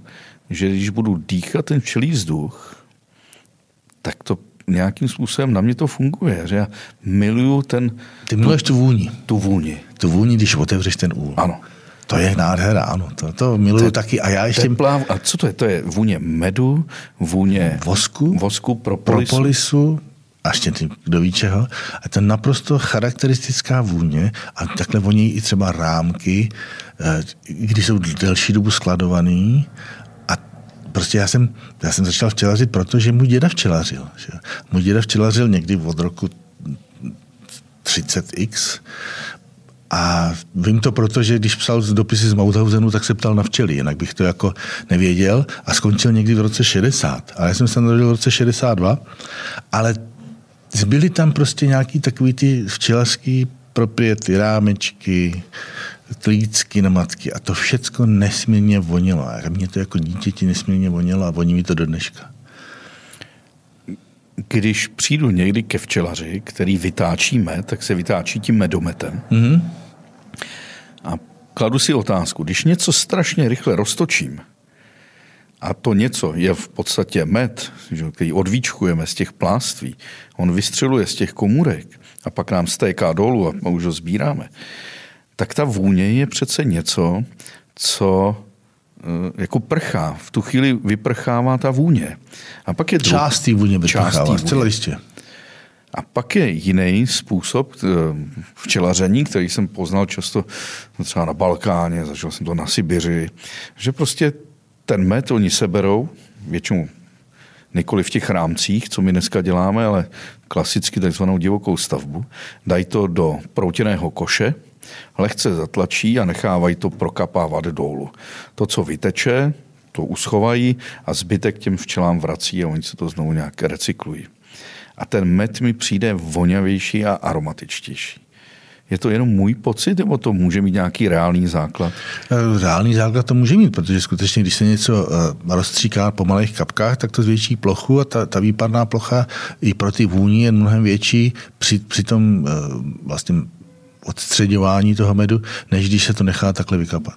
že když budu dýchat ten včelý vzduch, tak to nějakým způsobem na mě to funguje, že já miluju ten... Ty miluješ tu vůni. Tu vůni. Tu vůni, když otevřeš ten úl. Ano. To je nádhera, ano. To, to miluju to taky. A já ještě... Teplá, a co to je? To je vůně medu, vůně... Vosku. Vosku, propolisu. Propolisu, a ještě kdo ví čeho. A to je naprosto charakteristická vůně a takhle voní i třeba rámky, eh, když jsou delší dobu skladovaný prostě já jsem, já jsem začal včelařit, protože můj děda včelařil. Že? Můj děda včelařil někdy od roku 30x a vím to proto, že když psal dopisy z Mauthausenu, tak se ptal na včely, jinak bych to jako nevěděl a skončil někdy v roce 60. Ale já jsem se narodil v roce 62, ale zbyly tam prostě nějaký takový ty včelařský propriety, rámečky, klícky na matky a to všecko nesmírně vonilo. A mě to jako dítěti nesmírně vonilo a voní mi to do dneška. Když přijdu někdy ke včelaři, který vytáčí med, tak se vytáčí tím medometem. Mm-hmm. A kladu si otázku, když něco strašně rychle roztočím, a to něco je v podstatě med, který odvíčkujeme z těch pláství, on vystřeluje z těch komůrek a pak nám stéká dolů a už ho sbíráme, tak ta vůně je přece něco, co eh, jako prchá. V tu chvíli vyprchává ta vůně. A pak je. Část té vůně vyprchává, zcela jistě. A pak je jiný způsob eh, včelaření, který jsem poznal často třeba na Balkáně, zažil jsem to na Sibiři, že prostě ten med oni seberou, většinou nikoli v těch rámcích, co my dneska děláme, ale klasicky takzvanou divokou stavbu, dají to do proutěného koše, lehce zatlačí a nechávají to prokapávat dolů. To, co vyteče, to uschovají a zbytek těm včelám vrací a oni se to znovu nějak recyklují a ten med mi přijde voňavější a aromatičtější. Je to jenom můj pocit, nebo to může mít nějaký reálný základ? Eh, reálný základ to může mít, protože skutečně, když se něco eh, rozstříká po malých kapkách, tak to zvětší plochu a ta, ta výparná plocha i pro ty vůni je mnohem větší při, při tom eh, vlastně odstředování toho medu, než když se to nechá takhle vykapat.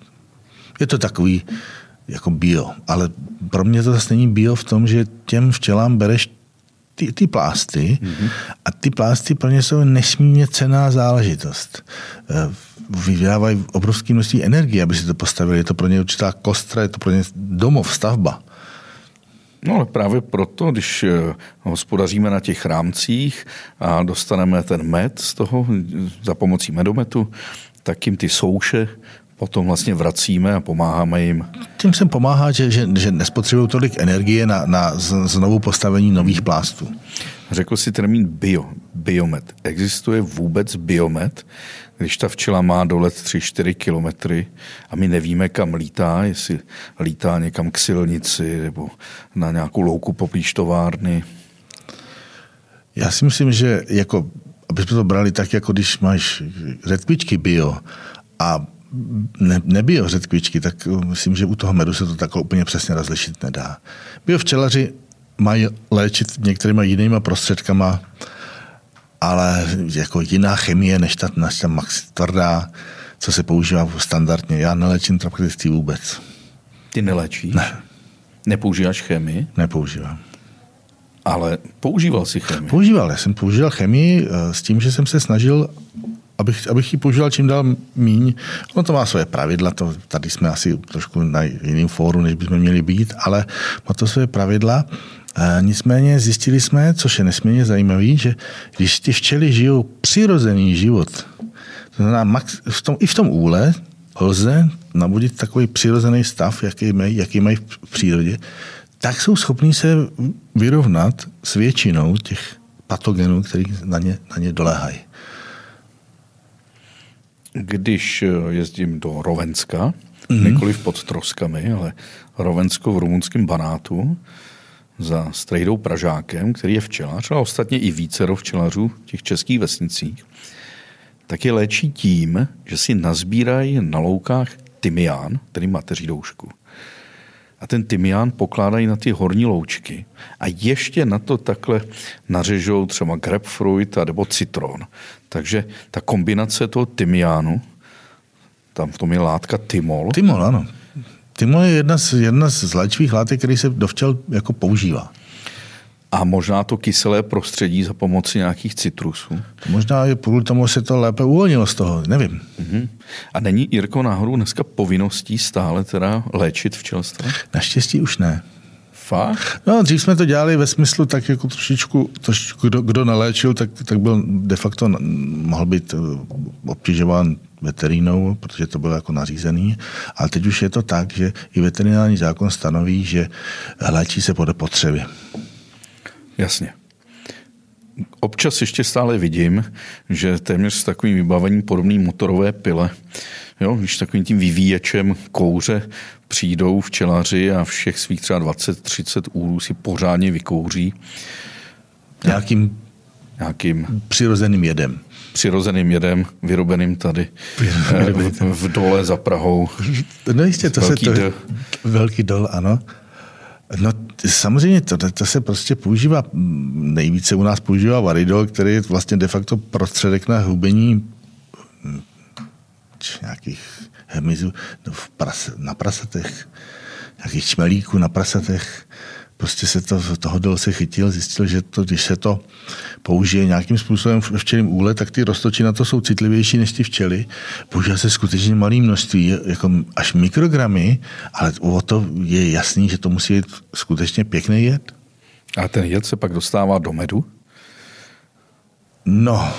Je to takový jako bio, ale pro mě to zase není bio v tom, že těm včelám bereš ty, ty plásty mm-hmm. a ty plásty pro ně jsou nesmírně cená záležitost. Eh, vydávají obrovské množství energie, aby si to postavili. Je to pro ně určitá kostra, je to pro ně domov, stavba. No ale právě proto, když eh, hospodaříme na těch rámcích a dostaneme ten med z toho za pomocí medometu, tak jim ty souše potom vlastně vracíme a pomáháme jim. Tím se pomáhá, že, že, že nespotřebují tolik energie na, na znovu postavení nových plástů. Řekl si termín bio, biomet. Existuje vůbec biomet, když ta včela má dolet 3-4 kilometry a my nevíme, kam lítá, jestli lítá někam k silnici nebo na nějakou louku poblíž továrny. Já si myslím, že jako, aby jsme to brali tak, jako když máš redkvičky bio a ne, nebio řetkvičky, tak myslím, že u toho medu se to takhle úplně přesně rozlišit nedá. Biovčelaři mají léčit některýma jinýma prostředkama, ale jako jiná chemie, než ta, než ta max tvrdá, co se používá standardně. Já neléčím trapkatictví vůbec. Ty neléčíš? Ne. Nepoužíváš chemii? Nepoužívám. Ale používal si chemii? Používal. Já jsem používal chemii eh, s tím, že jsem se snažil abych, abych ji používal čím dál míň. Ono to má svoje pravidla, to, tady jsme asi trošku na jiném fóru, než bychom měli být, ale má to svoje pravidla. E, nicméně zjistili jsme, což je nesmírně zajímavé, že když ty včely žijou přirozený život, to znamená max, v tom, i v tom úle lze nabudit takový přirozený stav, jaký mají, jaký mají v přírodě, tak jsou schopní se vyrovnat s většinou těch patogenů, který na ně, na ně doléhají. Když eh, jezdím do Rovenska, mm-hmm. nikoliv pod Troskami, ale Rovensko v rumunském Banátu, za Strejdou Pražákem, který je včelař, a ostatně i více včelařů v těch českých vesnicích, tak je léčí tím, že si nazbírají na loukách tymián, tedy mateří doušku. A ten tymián pokládají na ty horní loučky a ještě na to takhle nařežou třeba grapefruit a nebo citron. Takže ta kombinace toho tymiánu, tam v tom je látka tymol. Tymol, ano. Tymol je jedna z, jedna z léčivých látek, který se do včel jako používá. A možná to kyselé prostředí za pomoci nějakých citrusů. Možná i kvůli tomu se to lépe uvolnilo z toho, nevím. Uh-huh. A není, Jirko, náhodou dneska povinností stále teda léčit včelstvo? Naštěstí už ne. Fakt? No, dřív jsme to dělali ve smyslu tak jako trošičku, trošičku kdo, kdo naléčil, tak, tak byl de facto, mohl být eh, obtěžován veterinou, protože to bylo jako nařízený. Ale teď už je to tak, že i veterinární zákon stanoví, že léčí se podle potřeby. Jasně. Občas ještě stále vidím, že téměř s takovým vybavením podobný motorové pile, jo, když takovým tím vyvíječem kouře přijdou včelaři a všech svých třeba 20-30 úlů si pořádně vykouří. Nějakým, nějakým přirozeným jedem. Přirozeným jedem, vyrobeným tady eh, v, v dole za Prahou. No jistě, to velký se to... D. Velký dol, ano. No samozřejmě to, to se prostě používá, nejvíce u nás používá varidol, který je vlastně de facto prostředek na hubení hm, nějakých hmyzů no, prase, na prasatech, nějakých čmelíků na prasatech. Prostě se to, toho dol se chytil, zjistil, že to, když se to použije nějakým způsobem v včelím úle, tak ty roztoči na to jsou citlivější než ty včely. Používá se skutečně malé množství, jako až mikrogramy, ale o to je jasný, že to musí být skutečně pěkný jed. A ten jed se pak dostává do medu? No,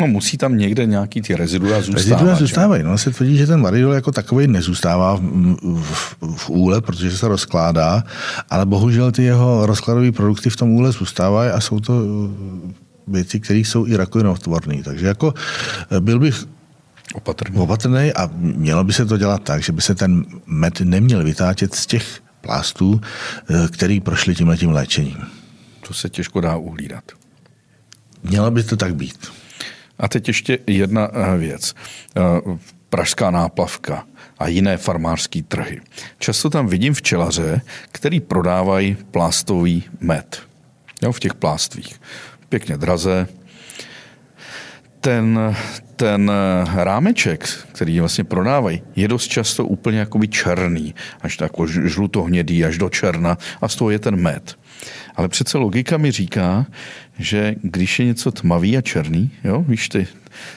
No musí tam někde nějaký ty rezidua zůstávat. Rezidua zůstávají. No, se tvrdí, že ten varidol jako takový nezůstává v, v, v, úle, protože se rozkládá, ale bohužel ty jeho rozkladové produkty v tom úle zůstávají a jsou to uh, věci, které jsou i rakovinotvorné. Takže jako eh, byl bych opatrný. opatrný a mělo by se to dělat tak, že by se ten med neměl vytáčet z těch plástů, eh, který prošli tímhletím léčením. To se těžko dá uhlídat. Mělo by to tak být. A teď ještě jedna eh, věc. Eh, pražská náplavka a jiné farmářské trhy. Často tam vidím včelaře, který prodávají plástový med. Jo, v těch plástvích. Pěkně draze. Ten, ten eh, rámeček, který vlastně prodávají, je dost často úplně jakoby černý, až tako žlutohnědý, až do černa a z toho je ten med. Ale přece logika mi říká, že když je něco tmavý a černý, jo, víš ty,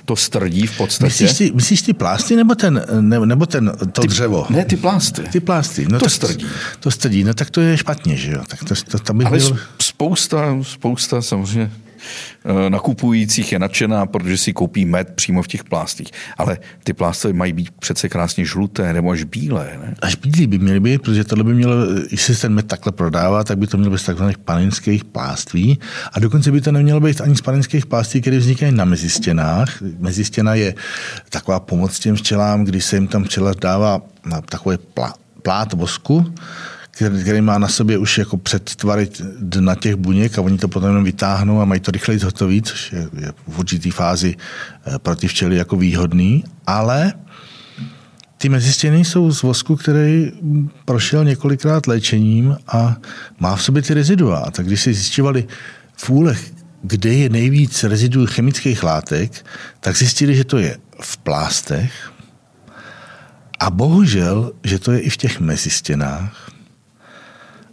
to strdí v podstatě. Myslíš ty, myslíš ty plásty nebo, ten, ne, nebo ten, to ty, dřevo? Ne, ty plásty. Ty plásty. No to tak, strdí. To strdí, no tak to je špatně, že jo. Tak to, to, to bych Ale byl... spousta, spousta samozřejmě nakupujících je nadšená, protože si koupí med přímo v těch plástích. Ale ty plásty mají být přece krásně žluté nebo až bílé. Ne? Až bílé by měly být, protože tohle by mělo, jestli se ten med takhle prodává, tak by to mělo být z takzvaných panenských pláství. A dokonce by to nemělo být ani z panenských pláství, které vznikají na mezistěnách. Mezistěna je taková pomoc těm včelám, když se jim tam včela dává na takové plá, plát vosku, který, má na sobě už jako předtvary na těch buněk a oni to potom jenom vytáhnou a mají to rychleji zhotový, což je, je v určitý fázi eh, pro ty včely jako výhodný, ale ty mezistěny jsou z vosku, který prošel několikrát léčením a má v sobě ty rezidua. A tak když si zjišťovali v úlech, kde je nejvíc reziduů chemických látek, tak zjistili, že to je v plástech a bohužel, že to je i v těch mezistěnách.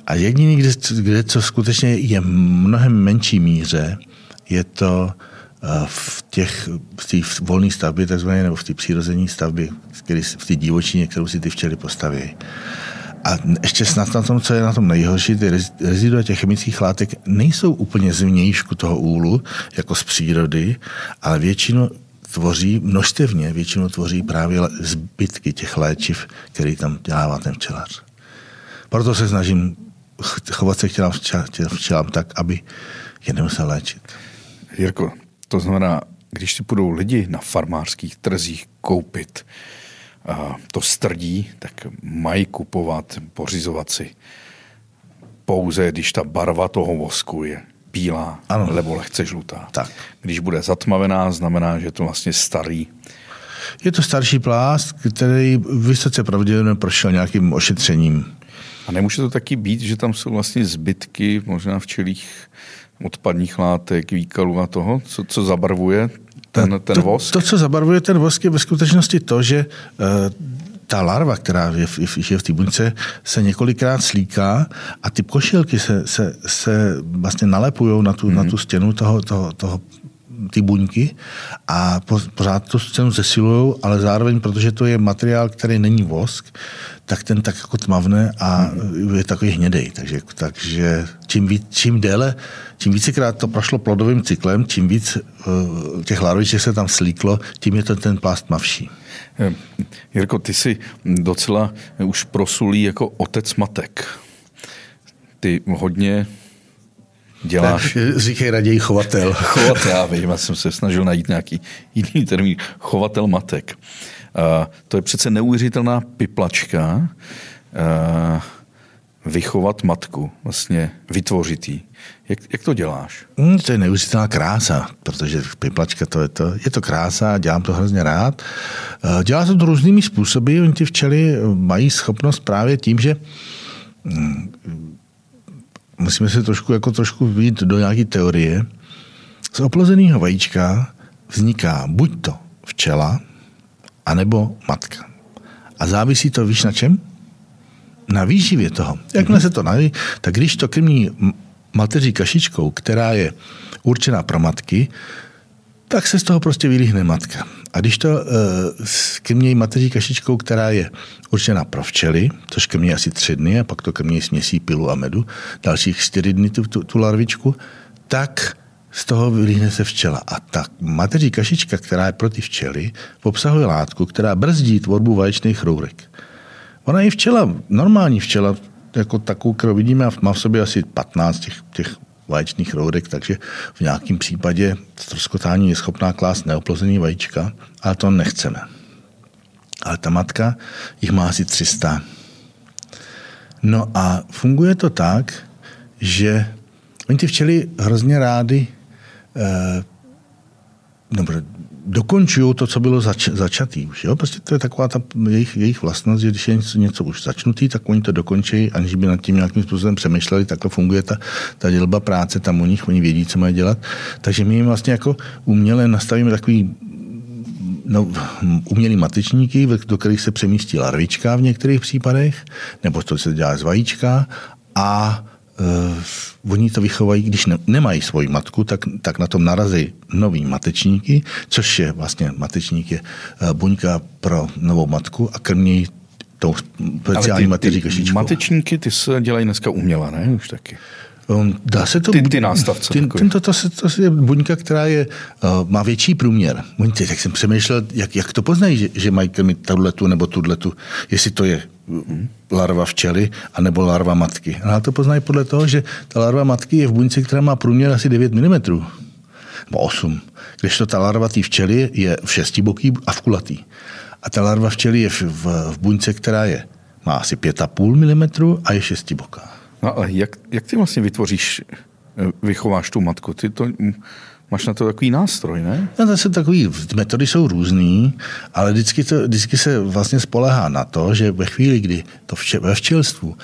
A jediný, kde, kde to skutečně je mnohem menší míře, je to eh, v těch v té volné stavbě, takzvané, nebo v té přírození stavbě, v té divočině, kterou si ty včely postaví. A ještě snad na tom, co je na tom nejhorší, ty rezidua těch chemických látek nejsou úplně z vnějšku toho úlu, jako z přírody, ale většinu tvoří, množstevně většinou tvoří právě zbytky těch léčiv, který tam dělává ten včelař. Proto se snažím chovat se včelám, včelám tak, aby je nemusel léčit. Jirko, to znamená, když si budou lidi na farmářských trzích koupit to strdí, tak mají kupovat, pořizovat si pouze, když ta barva toho vosku je bílá ano. nebo lehce žlutá. Tak. Když bude zatmavená, znamená, že je to vlastně starý. Je to starší plást, který vysoce pravděpodobně prošel nějakým ošetřením. A nemůže to taky být, že tam jsou vlastně zbytky, možná včelých odpadních látek, výkalů a toho, co, co zabarvuje ten, ten vosk? To, to, co zabarvuje ten vosk, je ve skutečnosti to, že uh, ta larva, která je v, je v té buňce, se několikrát slíká a ty košilky se, se, se vlastně nalepují na tu, mm. na mhm. tu stěnu toho, toho, toho ty buňky a pořád tu scénu zesilují, ale zároveň, protože to je materiál, který není vosk, tak ten tak jako tmavne a je takový hnědej. Takže, takže čím, víc, čím déle, čím vícekrát to prošlo plodovým cyklem, čím víc uh, těch larviček se tam slíklo, tím je to ten plást tmavší. Eh, Jirko, ty jsi docela už prosulý jako otec matek. Ty hodně děláš... Říkej raději chovatel. chovatel, já vím, já jsem se snažil najít nějaký jiný termín. Chovatel matek. Uh, to je přece neuvěřitelná piplačka uh, vychovat matku, vlastně vytvořit jí. Jak, jak to děláš? Hmm, to je neuvěřitelná krása, protože piplačka to je to, je to krása, dělám to hrozně rád. Uh, dělá to různými způsoby, oni ty včely mají schopnost právě tím, že um, musíme se trošku, jako trošku vidět do nějaké teorie. Z oplozeného vajíčka vzniká buď to včela, anebo matka. A závisí to, víš na čem? Na výživě toho. Jakmile se to naví, tak když to krmí mateří kašičkou, která je určená pro matky, tak se z toho prostě vylíhne matka. A když to uh, krmějí mateří kašičkou, která je určená pro včely, což krmí asi tři dny a pak to krmí směsí pilu a medu, dalších čtyři dny tu, tu, tu larvičku, tak z toho vylíhne se včela. A ta mateří kašička, která je pro ty včely, obsahuje látku, která brzdí tvorbu vaječných rourek. Ona je včela, normální včela, jako takovou, kterou vidíme, má v sobě asi 15 těch, těch vaječných rourek, takže v nějakém případě stroskotání je schopná klást neoplozený vajíčka, ale to nechceme. Ale ta matka jich má asi 300. No a funguje to tak, že oni ty včely hrozně rády eh, dobře, dokončují to, co bylo zač- začatý už. Jo? Prostě to je taková ta jejich, jejich vlastnost, že když je něco, něco už začnutý, tak oni to dokončí, aniž by nad tím nějakým způsobem přemýšleli, takhle funguje ta, ta dělba práce tam u nich, oni vědí, co mají dělat. Takže my jim vlastně jako uměle nastavíme takový no, umělý matečníky, do kterých se přemístí larvička v některých případech, nebo to se dělá z vajíčka a uh, oni to vychovají, když ne, nemají svoji matku, tak, tak na tom narazí nový matečníky, což je vlastně matečník je uh, buňka pro novou matku a krmí tou speciální mateří kašičkou. Matečníky, ty se dělají dneska uměle, ne? Už taky. Um, dá se to... Ty, ty nástavce. Ty, tento, to, to, to je buňka, která je, uh, má větší průměr. Tak jsem přemýšlel, jak, jak to poznají, že, že mají krmit tuhletu nebo tuhletu, jestli to je larva včely anebo larva matky. A to poznají podle toho, že ta larva matky je v buňce, která má průměr asi 9 mm. Nebo 8. Když to ta larva té včely je v šestiboký a v kulatý. A ta larva včely je v, v, v buňce, která je má asi 5,5 mm a je šestiboká. No ale jak, jak ty vlastně vytvoříš, eh, vychováš tu matku? Ty to máš na to takový nástroj, ne? No, to jsou takový, metody jsou různý, ale vždycky, to, vždycky se vlastně spolehá na to, že ve chvíli, kdy to vče, ve včelstvu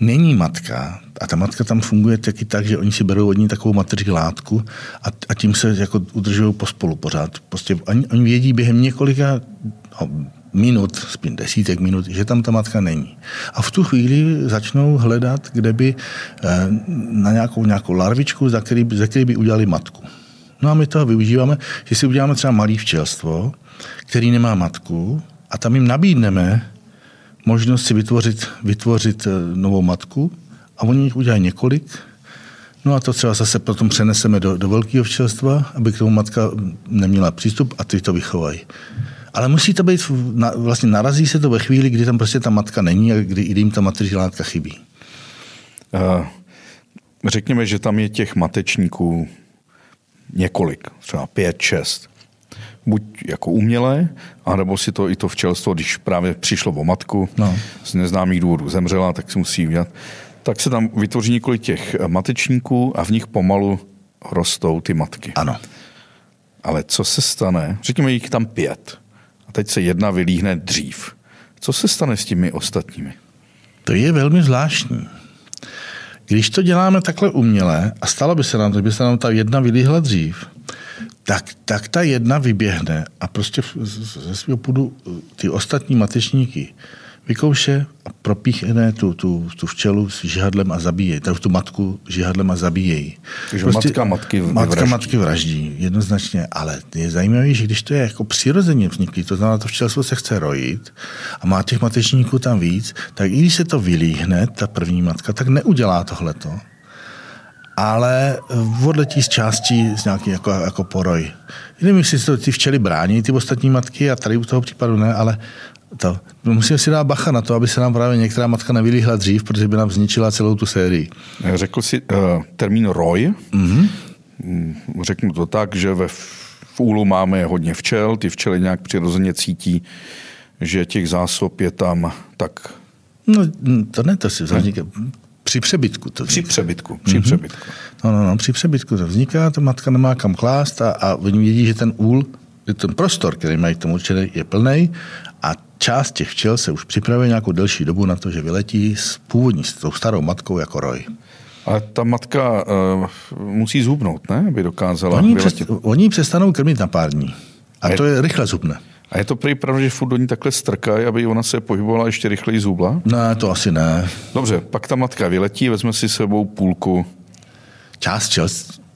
není matka, a ta matka tam funguje taky tak, že oni si berou od ní takovou mateři látku a, a tím se jako udržují pospolu pořád. Prostě oni, oni vědí během několika no, minut, spíš desítek minut, že tam ta matka není. A v tu chvíli začnou hledat, kde by eh, na nějakou, nějakou larvičku, za který, za který by udělali matku. No a my toho využíváme, že si uděláme třeba malý včelstvo, který nemá matku a tam jim nabídneme možnost si vytvořit, vytvořit eh, novou matku a oni jich udělají několik. No a to třeba zase potom přeneseme do, do velkého včelstva, aby k tomu matka neměla přístup a ty to vychovají. Ale musí to být, vlastně narazí se to ve chvíli, kdy tam prostě ta matka není a kdy, kdy jim ta mateřní látka chybí. Uh, řekněme, že tam je těch matečníků několik, třeba pět, šest. Buď jako umělé, anebo si to i to včelstvo, když právě přišlo o matku, no. z neznámých důvodů zemřela, tak si musí udělat. Tak se tam vytvoří několik těch matečníků a v nich pomalu rostou ty matky. Ano. Ale co se stane, řekněme jich tam pět, teď se jedna vylíhne dřív. Co se stane s těmi ostatními? To je velmi zvláštní. Když to děláme takhle uměle a stalo by se nám, kdyby se nám ta jedna vylíhla dřív, tak, tak ta jedna vyběhne a prostě ze svého půdu ty ostatní matečníky vykouše a propíchne tu, tu, tu včelu s žihadlem a zabíjejí. Tu, tu matku žihadlem a zabíjejí. Takže prostě, matka matky vraždí. Matka matky vraždí, jednoznačně. Ale je zajímavé, že když to je jako přirozeně vzniklý, to znamená, to včelstvo se chce rojit a má těch matečníků tam víc, tak i když se to vylíhne, ta první matka, tak neudělá tohleto. Ale odletí z částí z nějaký jako, jako poroj. Nevím, jestli se to ty včely brání, ty ostatní matky, a tady u toho případu ne, ale to. Musíme si dát bacha na to, aby se nám právě některá matka nevylíhla dřív, protože by nám zničila celou tu sérii. Řekl si uh, termín roj. Mm-hmm. Řeknu to tak, že ve v úlu máme hodně včel, ty včely nějak přirozeně cítí, že těch zásob je tam tak... No, to ne, to si vzniká. Při přebytku to vzniká. Při přebytku, při mm-hmm. přebytku. No, no, no, při přebytku to vzniká, ta matka nemá kam klást a, a oni vědí, že ten úl, ten prostor, který mají k tomu určený, je plný a část těch včel se už připravuje nějakou delší dobu na to, že vyletí s původní, s tou starou matkou jako roj. Ale ta matka uh, musí zubnout, ne? Aby dokázala Oni, přest, oni přestanou krmit na pár dní. A, a je, to je rychle zubne. A je to prý pravda, že furt do ní takhle strkají, aby ona se pohybovala ještě rychleji zubla? Ne, to asi ne. Dobře, pak ta matka vyletí, vezme si sebou půlku. Část čel,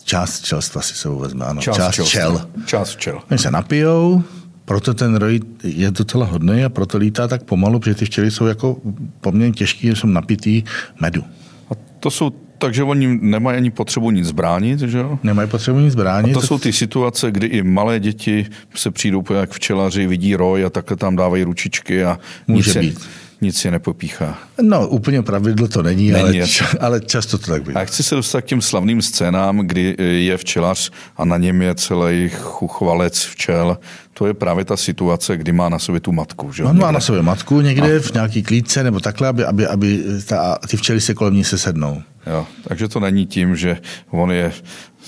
část čelstva si sebou vezme, ano. Část, část čel. Část čel. Oni se napijou, proto ten roj je docela hodný a proto lítá tak pomalu, protože ty včely jsou jako poměrně těžký, jsou napitý medu. A to jsou takže oni nemají ani potřebu nic zbránit, že jo? Nemají potřebu nic zbránit. A to, to jsou ty situace, kdy i malé děti se přijdou jak včelaři, vidí roj a takhle tam dávají ručičky a Může nic být. Nic je nepopíchá. No, úplně pravidlo to není, není ale, č- ale často to tak bývá. A chci se dostat k těm slavným scénám, kdy je včelař a na něm je celý chuchvalec včel. To je právě ta situace, kdy má na sobě tu matku. Že? On má na sobě matku někde a... v nějaký klídce nebo takhle, aby, aby, aby ta, ty včely se kolem ní sesednou. Jo, takže to není tím, že on je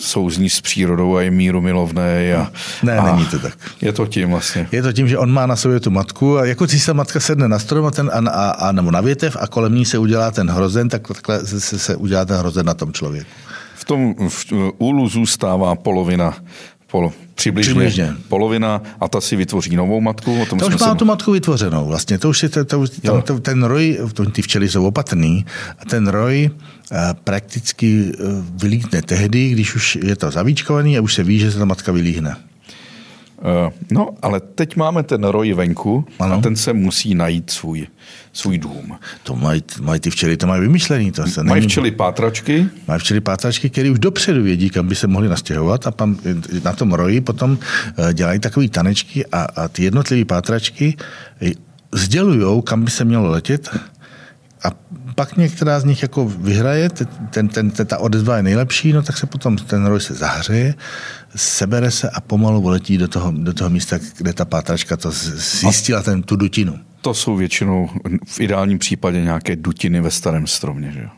souzní s přírodou a je míru milovné. A, ne, a není to tak. Je to tím vlastně. Je to tím, že on má na sobě tu matku a jako když se matka sedne na strom a, ten, a, a, a nebo na větev a kolem ní se udělá ten hrozen, tak takhle se, se, se udělá ten hrozen na tom člověku. V tom v úlu zůstává polovina pol, přibližně, přibližně polovina a ta si vytvoří novou matku. O tom to už má se... tu matku vytvořenou vlastně. To už je to, to, tam, to, ten roj, ty včely jsou opatrný a ten roj a prakticky e, vylítne tehdy, když už je to zavíčkovaný a už se ví, že se ta matka vylíhne. Uh, no, ale teď máme ten roj venku ano. a ten se musí najít svůj, svůj dům. To mají, mají ty včely, to mají vymyšlený. To se mají včely pátračky? Mají včely pátračky, které už dopředu vědí, kam by se mohli nastěhovat a pan, na tom roji potom e, dělají takové tanečky a, a ty jednotlivé pátračky sdělují, kam by se mělo letět a pak některá z nich jako vyhraje, ten, ten, ten, ta odezva je nejlepší, no tak se potom ten roj se zahřeje, sebere se a pomalu letí do toho, do toho místa, kde ta pátračka to zjistila, ten, tu dutinu. To jsou většinou v ideálním případě nějaké dutiny ve starém stromě, že jo?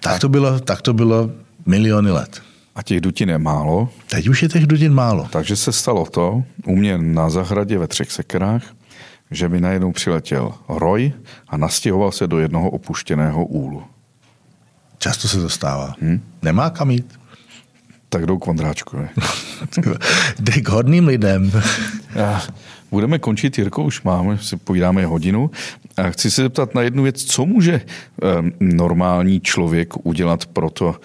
Tak to bylo, tak to bylo miliony let. A těch dutin je málo. Teď už je těch dutin málo. Takže se stalo to, u mě na zahradě ve třech sekerách, že mi najednou přiletěl roj a nastěhoval se do jednoho opuštěného úlu. Často se to stává. Hmm? Nemá kam jít. Tak jdou k Vondráčku. Ne? Jde k hodným lidem. A budeme končit, Jirko, už máme, si povídáme hodinu. A chci se zeptat na jednu věc, co může um, normální člověk udělat pro to,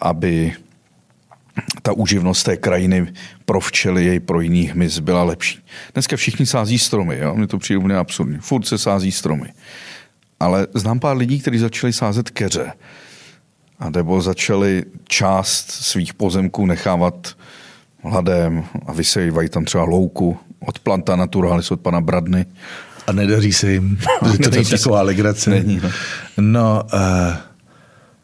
aby ta úživnost té krajiny pro včely, jej pro jiný hmyz byla lepší. Dneska všichni sází stromy, jo? mně to přijde úplně absurdní. Furt se sází stromy. Ale znám pár lidí, kteří začali sázet keře. A nebo začali část svých pozemků nechávat hladem a vysejvají tam třeba louku od Planta Naturalis, od pana Bradny. A nedaří se jim, protože to není taková legrace. Není, no. no uh,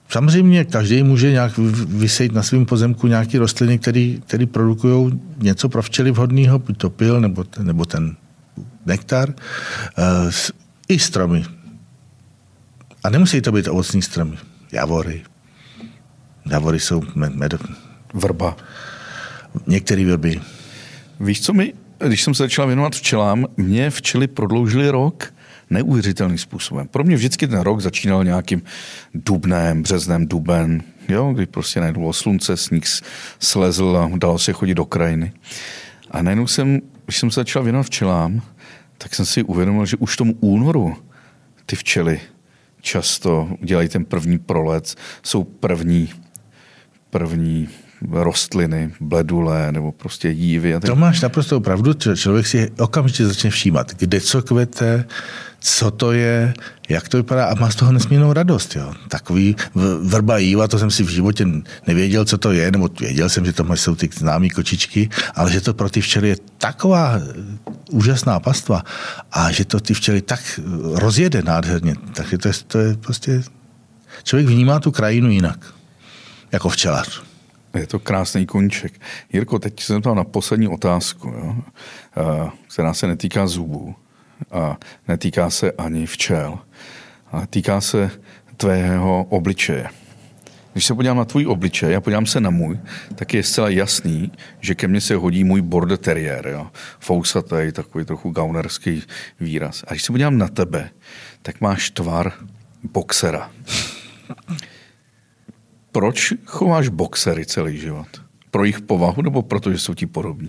samozřejmě každý může nějak vysejt na svém pozemku nějaké rostliny, které produkují něco pro včely vhodného, buď to pil, nebo, ten, nebo ten nektar. Uh, I stromy. A nemusí to být ovocní stromy. Javory. Javory jsou med, med, Vrba. Některé vrby. Víš, co mi, když jsem se začal věnovat včelám, mě včely prodloužily rok neuvěřitelným způsobem. Pro mě vždycky ten rok začínal nějakým dubnem, březnem, duben, jo, kdy prostě najednou slunce, sníh slezl a dalo se chodit do krajiny. A najednou jsem, když jsem se začal věnovat včelám, tak jsem si uvědomil, že už v tom únoru ty včely často dělají ten první prolet, jsou první, první rostliny, bledulé nebo prostě jívy. A tak... To máš naprosto pravdu, člověk si okamžitě začne všímat, kde co kvete, co to je, jak to vypadá a má z toho nesmírnou radost. Jo. Takový vrba jíva, to jsem si v životě nevěděl, co to je, nebo věděl jsem, že to jsou ty známé kočičky, ale že to pro ty včely je taková úžasná pastva a že to ty včely tak rozjede nádherně. Takže to je, to je prostě... Člověk vnímá tu krajinu jinak, jako včelař. Je to krásný koníček. Jirko, teď jsem tam na poslední otázku, jo, která se netýká zubů a netýká se ani včel, ale týká se tvého obličeje. Když se podívám na tvůj obličej a podívám se na můj, tak je zcela jasný, že ke mně se hodí můj border terrier. Jo? Fousatý, takový trochu gaunerský výraz. A když se podívám na tebe, tak máš tvar boxera. Proč chováš boxery celý život? Pro jejich povahu nebo proto, že jsou ti podobní?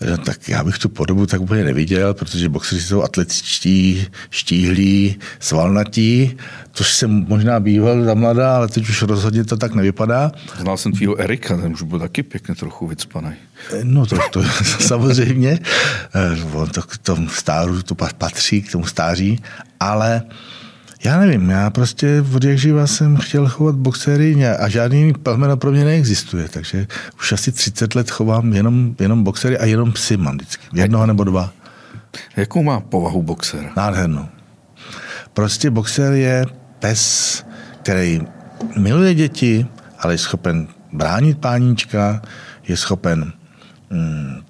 No, tak já bych tu podobu tak úplně neviděl, protože boxeři jsou atletičtí, štíhlí, svalnatí, což jsem možná býval za mladá, ale teď už rozhodně to tak nevypadá. Znal jsem tvýho Erika, ten už byl taky pěkně trochu vycpaný. No to, to samozřejmě, eh, on to k tomu stáru to patří, k tomu stáří, ale já nevím, já prostě od jak živa jsem chtěl chovat boxery a žádný plemeno pro mě neexistuje, takže už asi 30 let chovám jenom, jenom boxery a jenom psy mám vždycky. Jednoho nebo dva. Jakou má povahu boxer? Nádhernou. Prostě boxer je pes, který miluje děti, ale je schopen bránit páníčka, je schopen mm,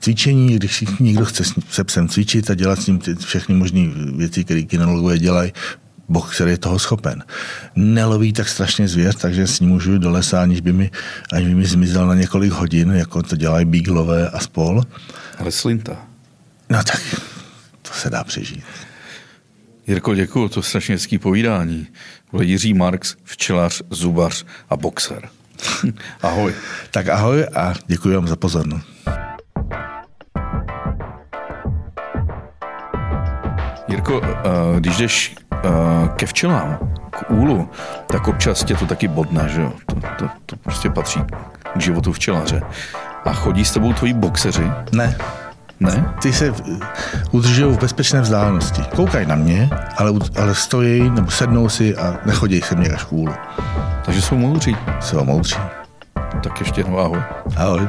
cvičení, když někdo chce se psem cvičit a dělat s ním všechny možné věci, které kinologové dělají, boxer je toho schopen. Neloví tak strašně zvěř, takže s ním můžu do lesa, aniž by mi, aniž by mi zmizel na několik hodin, jako to dělají bíglové a spol. Ale slinta. No tak, to se dá přežít. Jirko, děkuji, to je strašně hezký povídání. Byl Jiří Marx, včelař, zubař a boxer. ahoj. Tak ahoj a děkuji vám za pozornost. Jirko, uh, když jdeš uh, ke včelám, k úlu, tak občas tě to taky bodne, že jo? To, to, to prostě patří k životu včelaře. A chodí s tebou tvoji boxeři? Ne. Ne? Ty se udržují v bezpečné vzdálenosti. Koukají na mě, ale, ale stojí nebo sednou si a nechodí se mě až k úlu. Takže jsou moudří. Jsou moudří. Tak ještě jednou ahoj. Ahoj.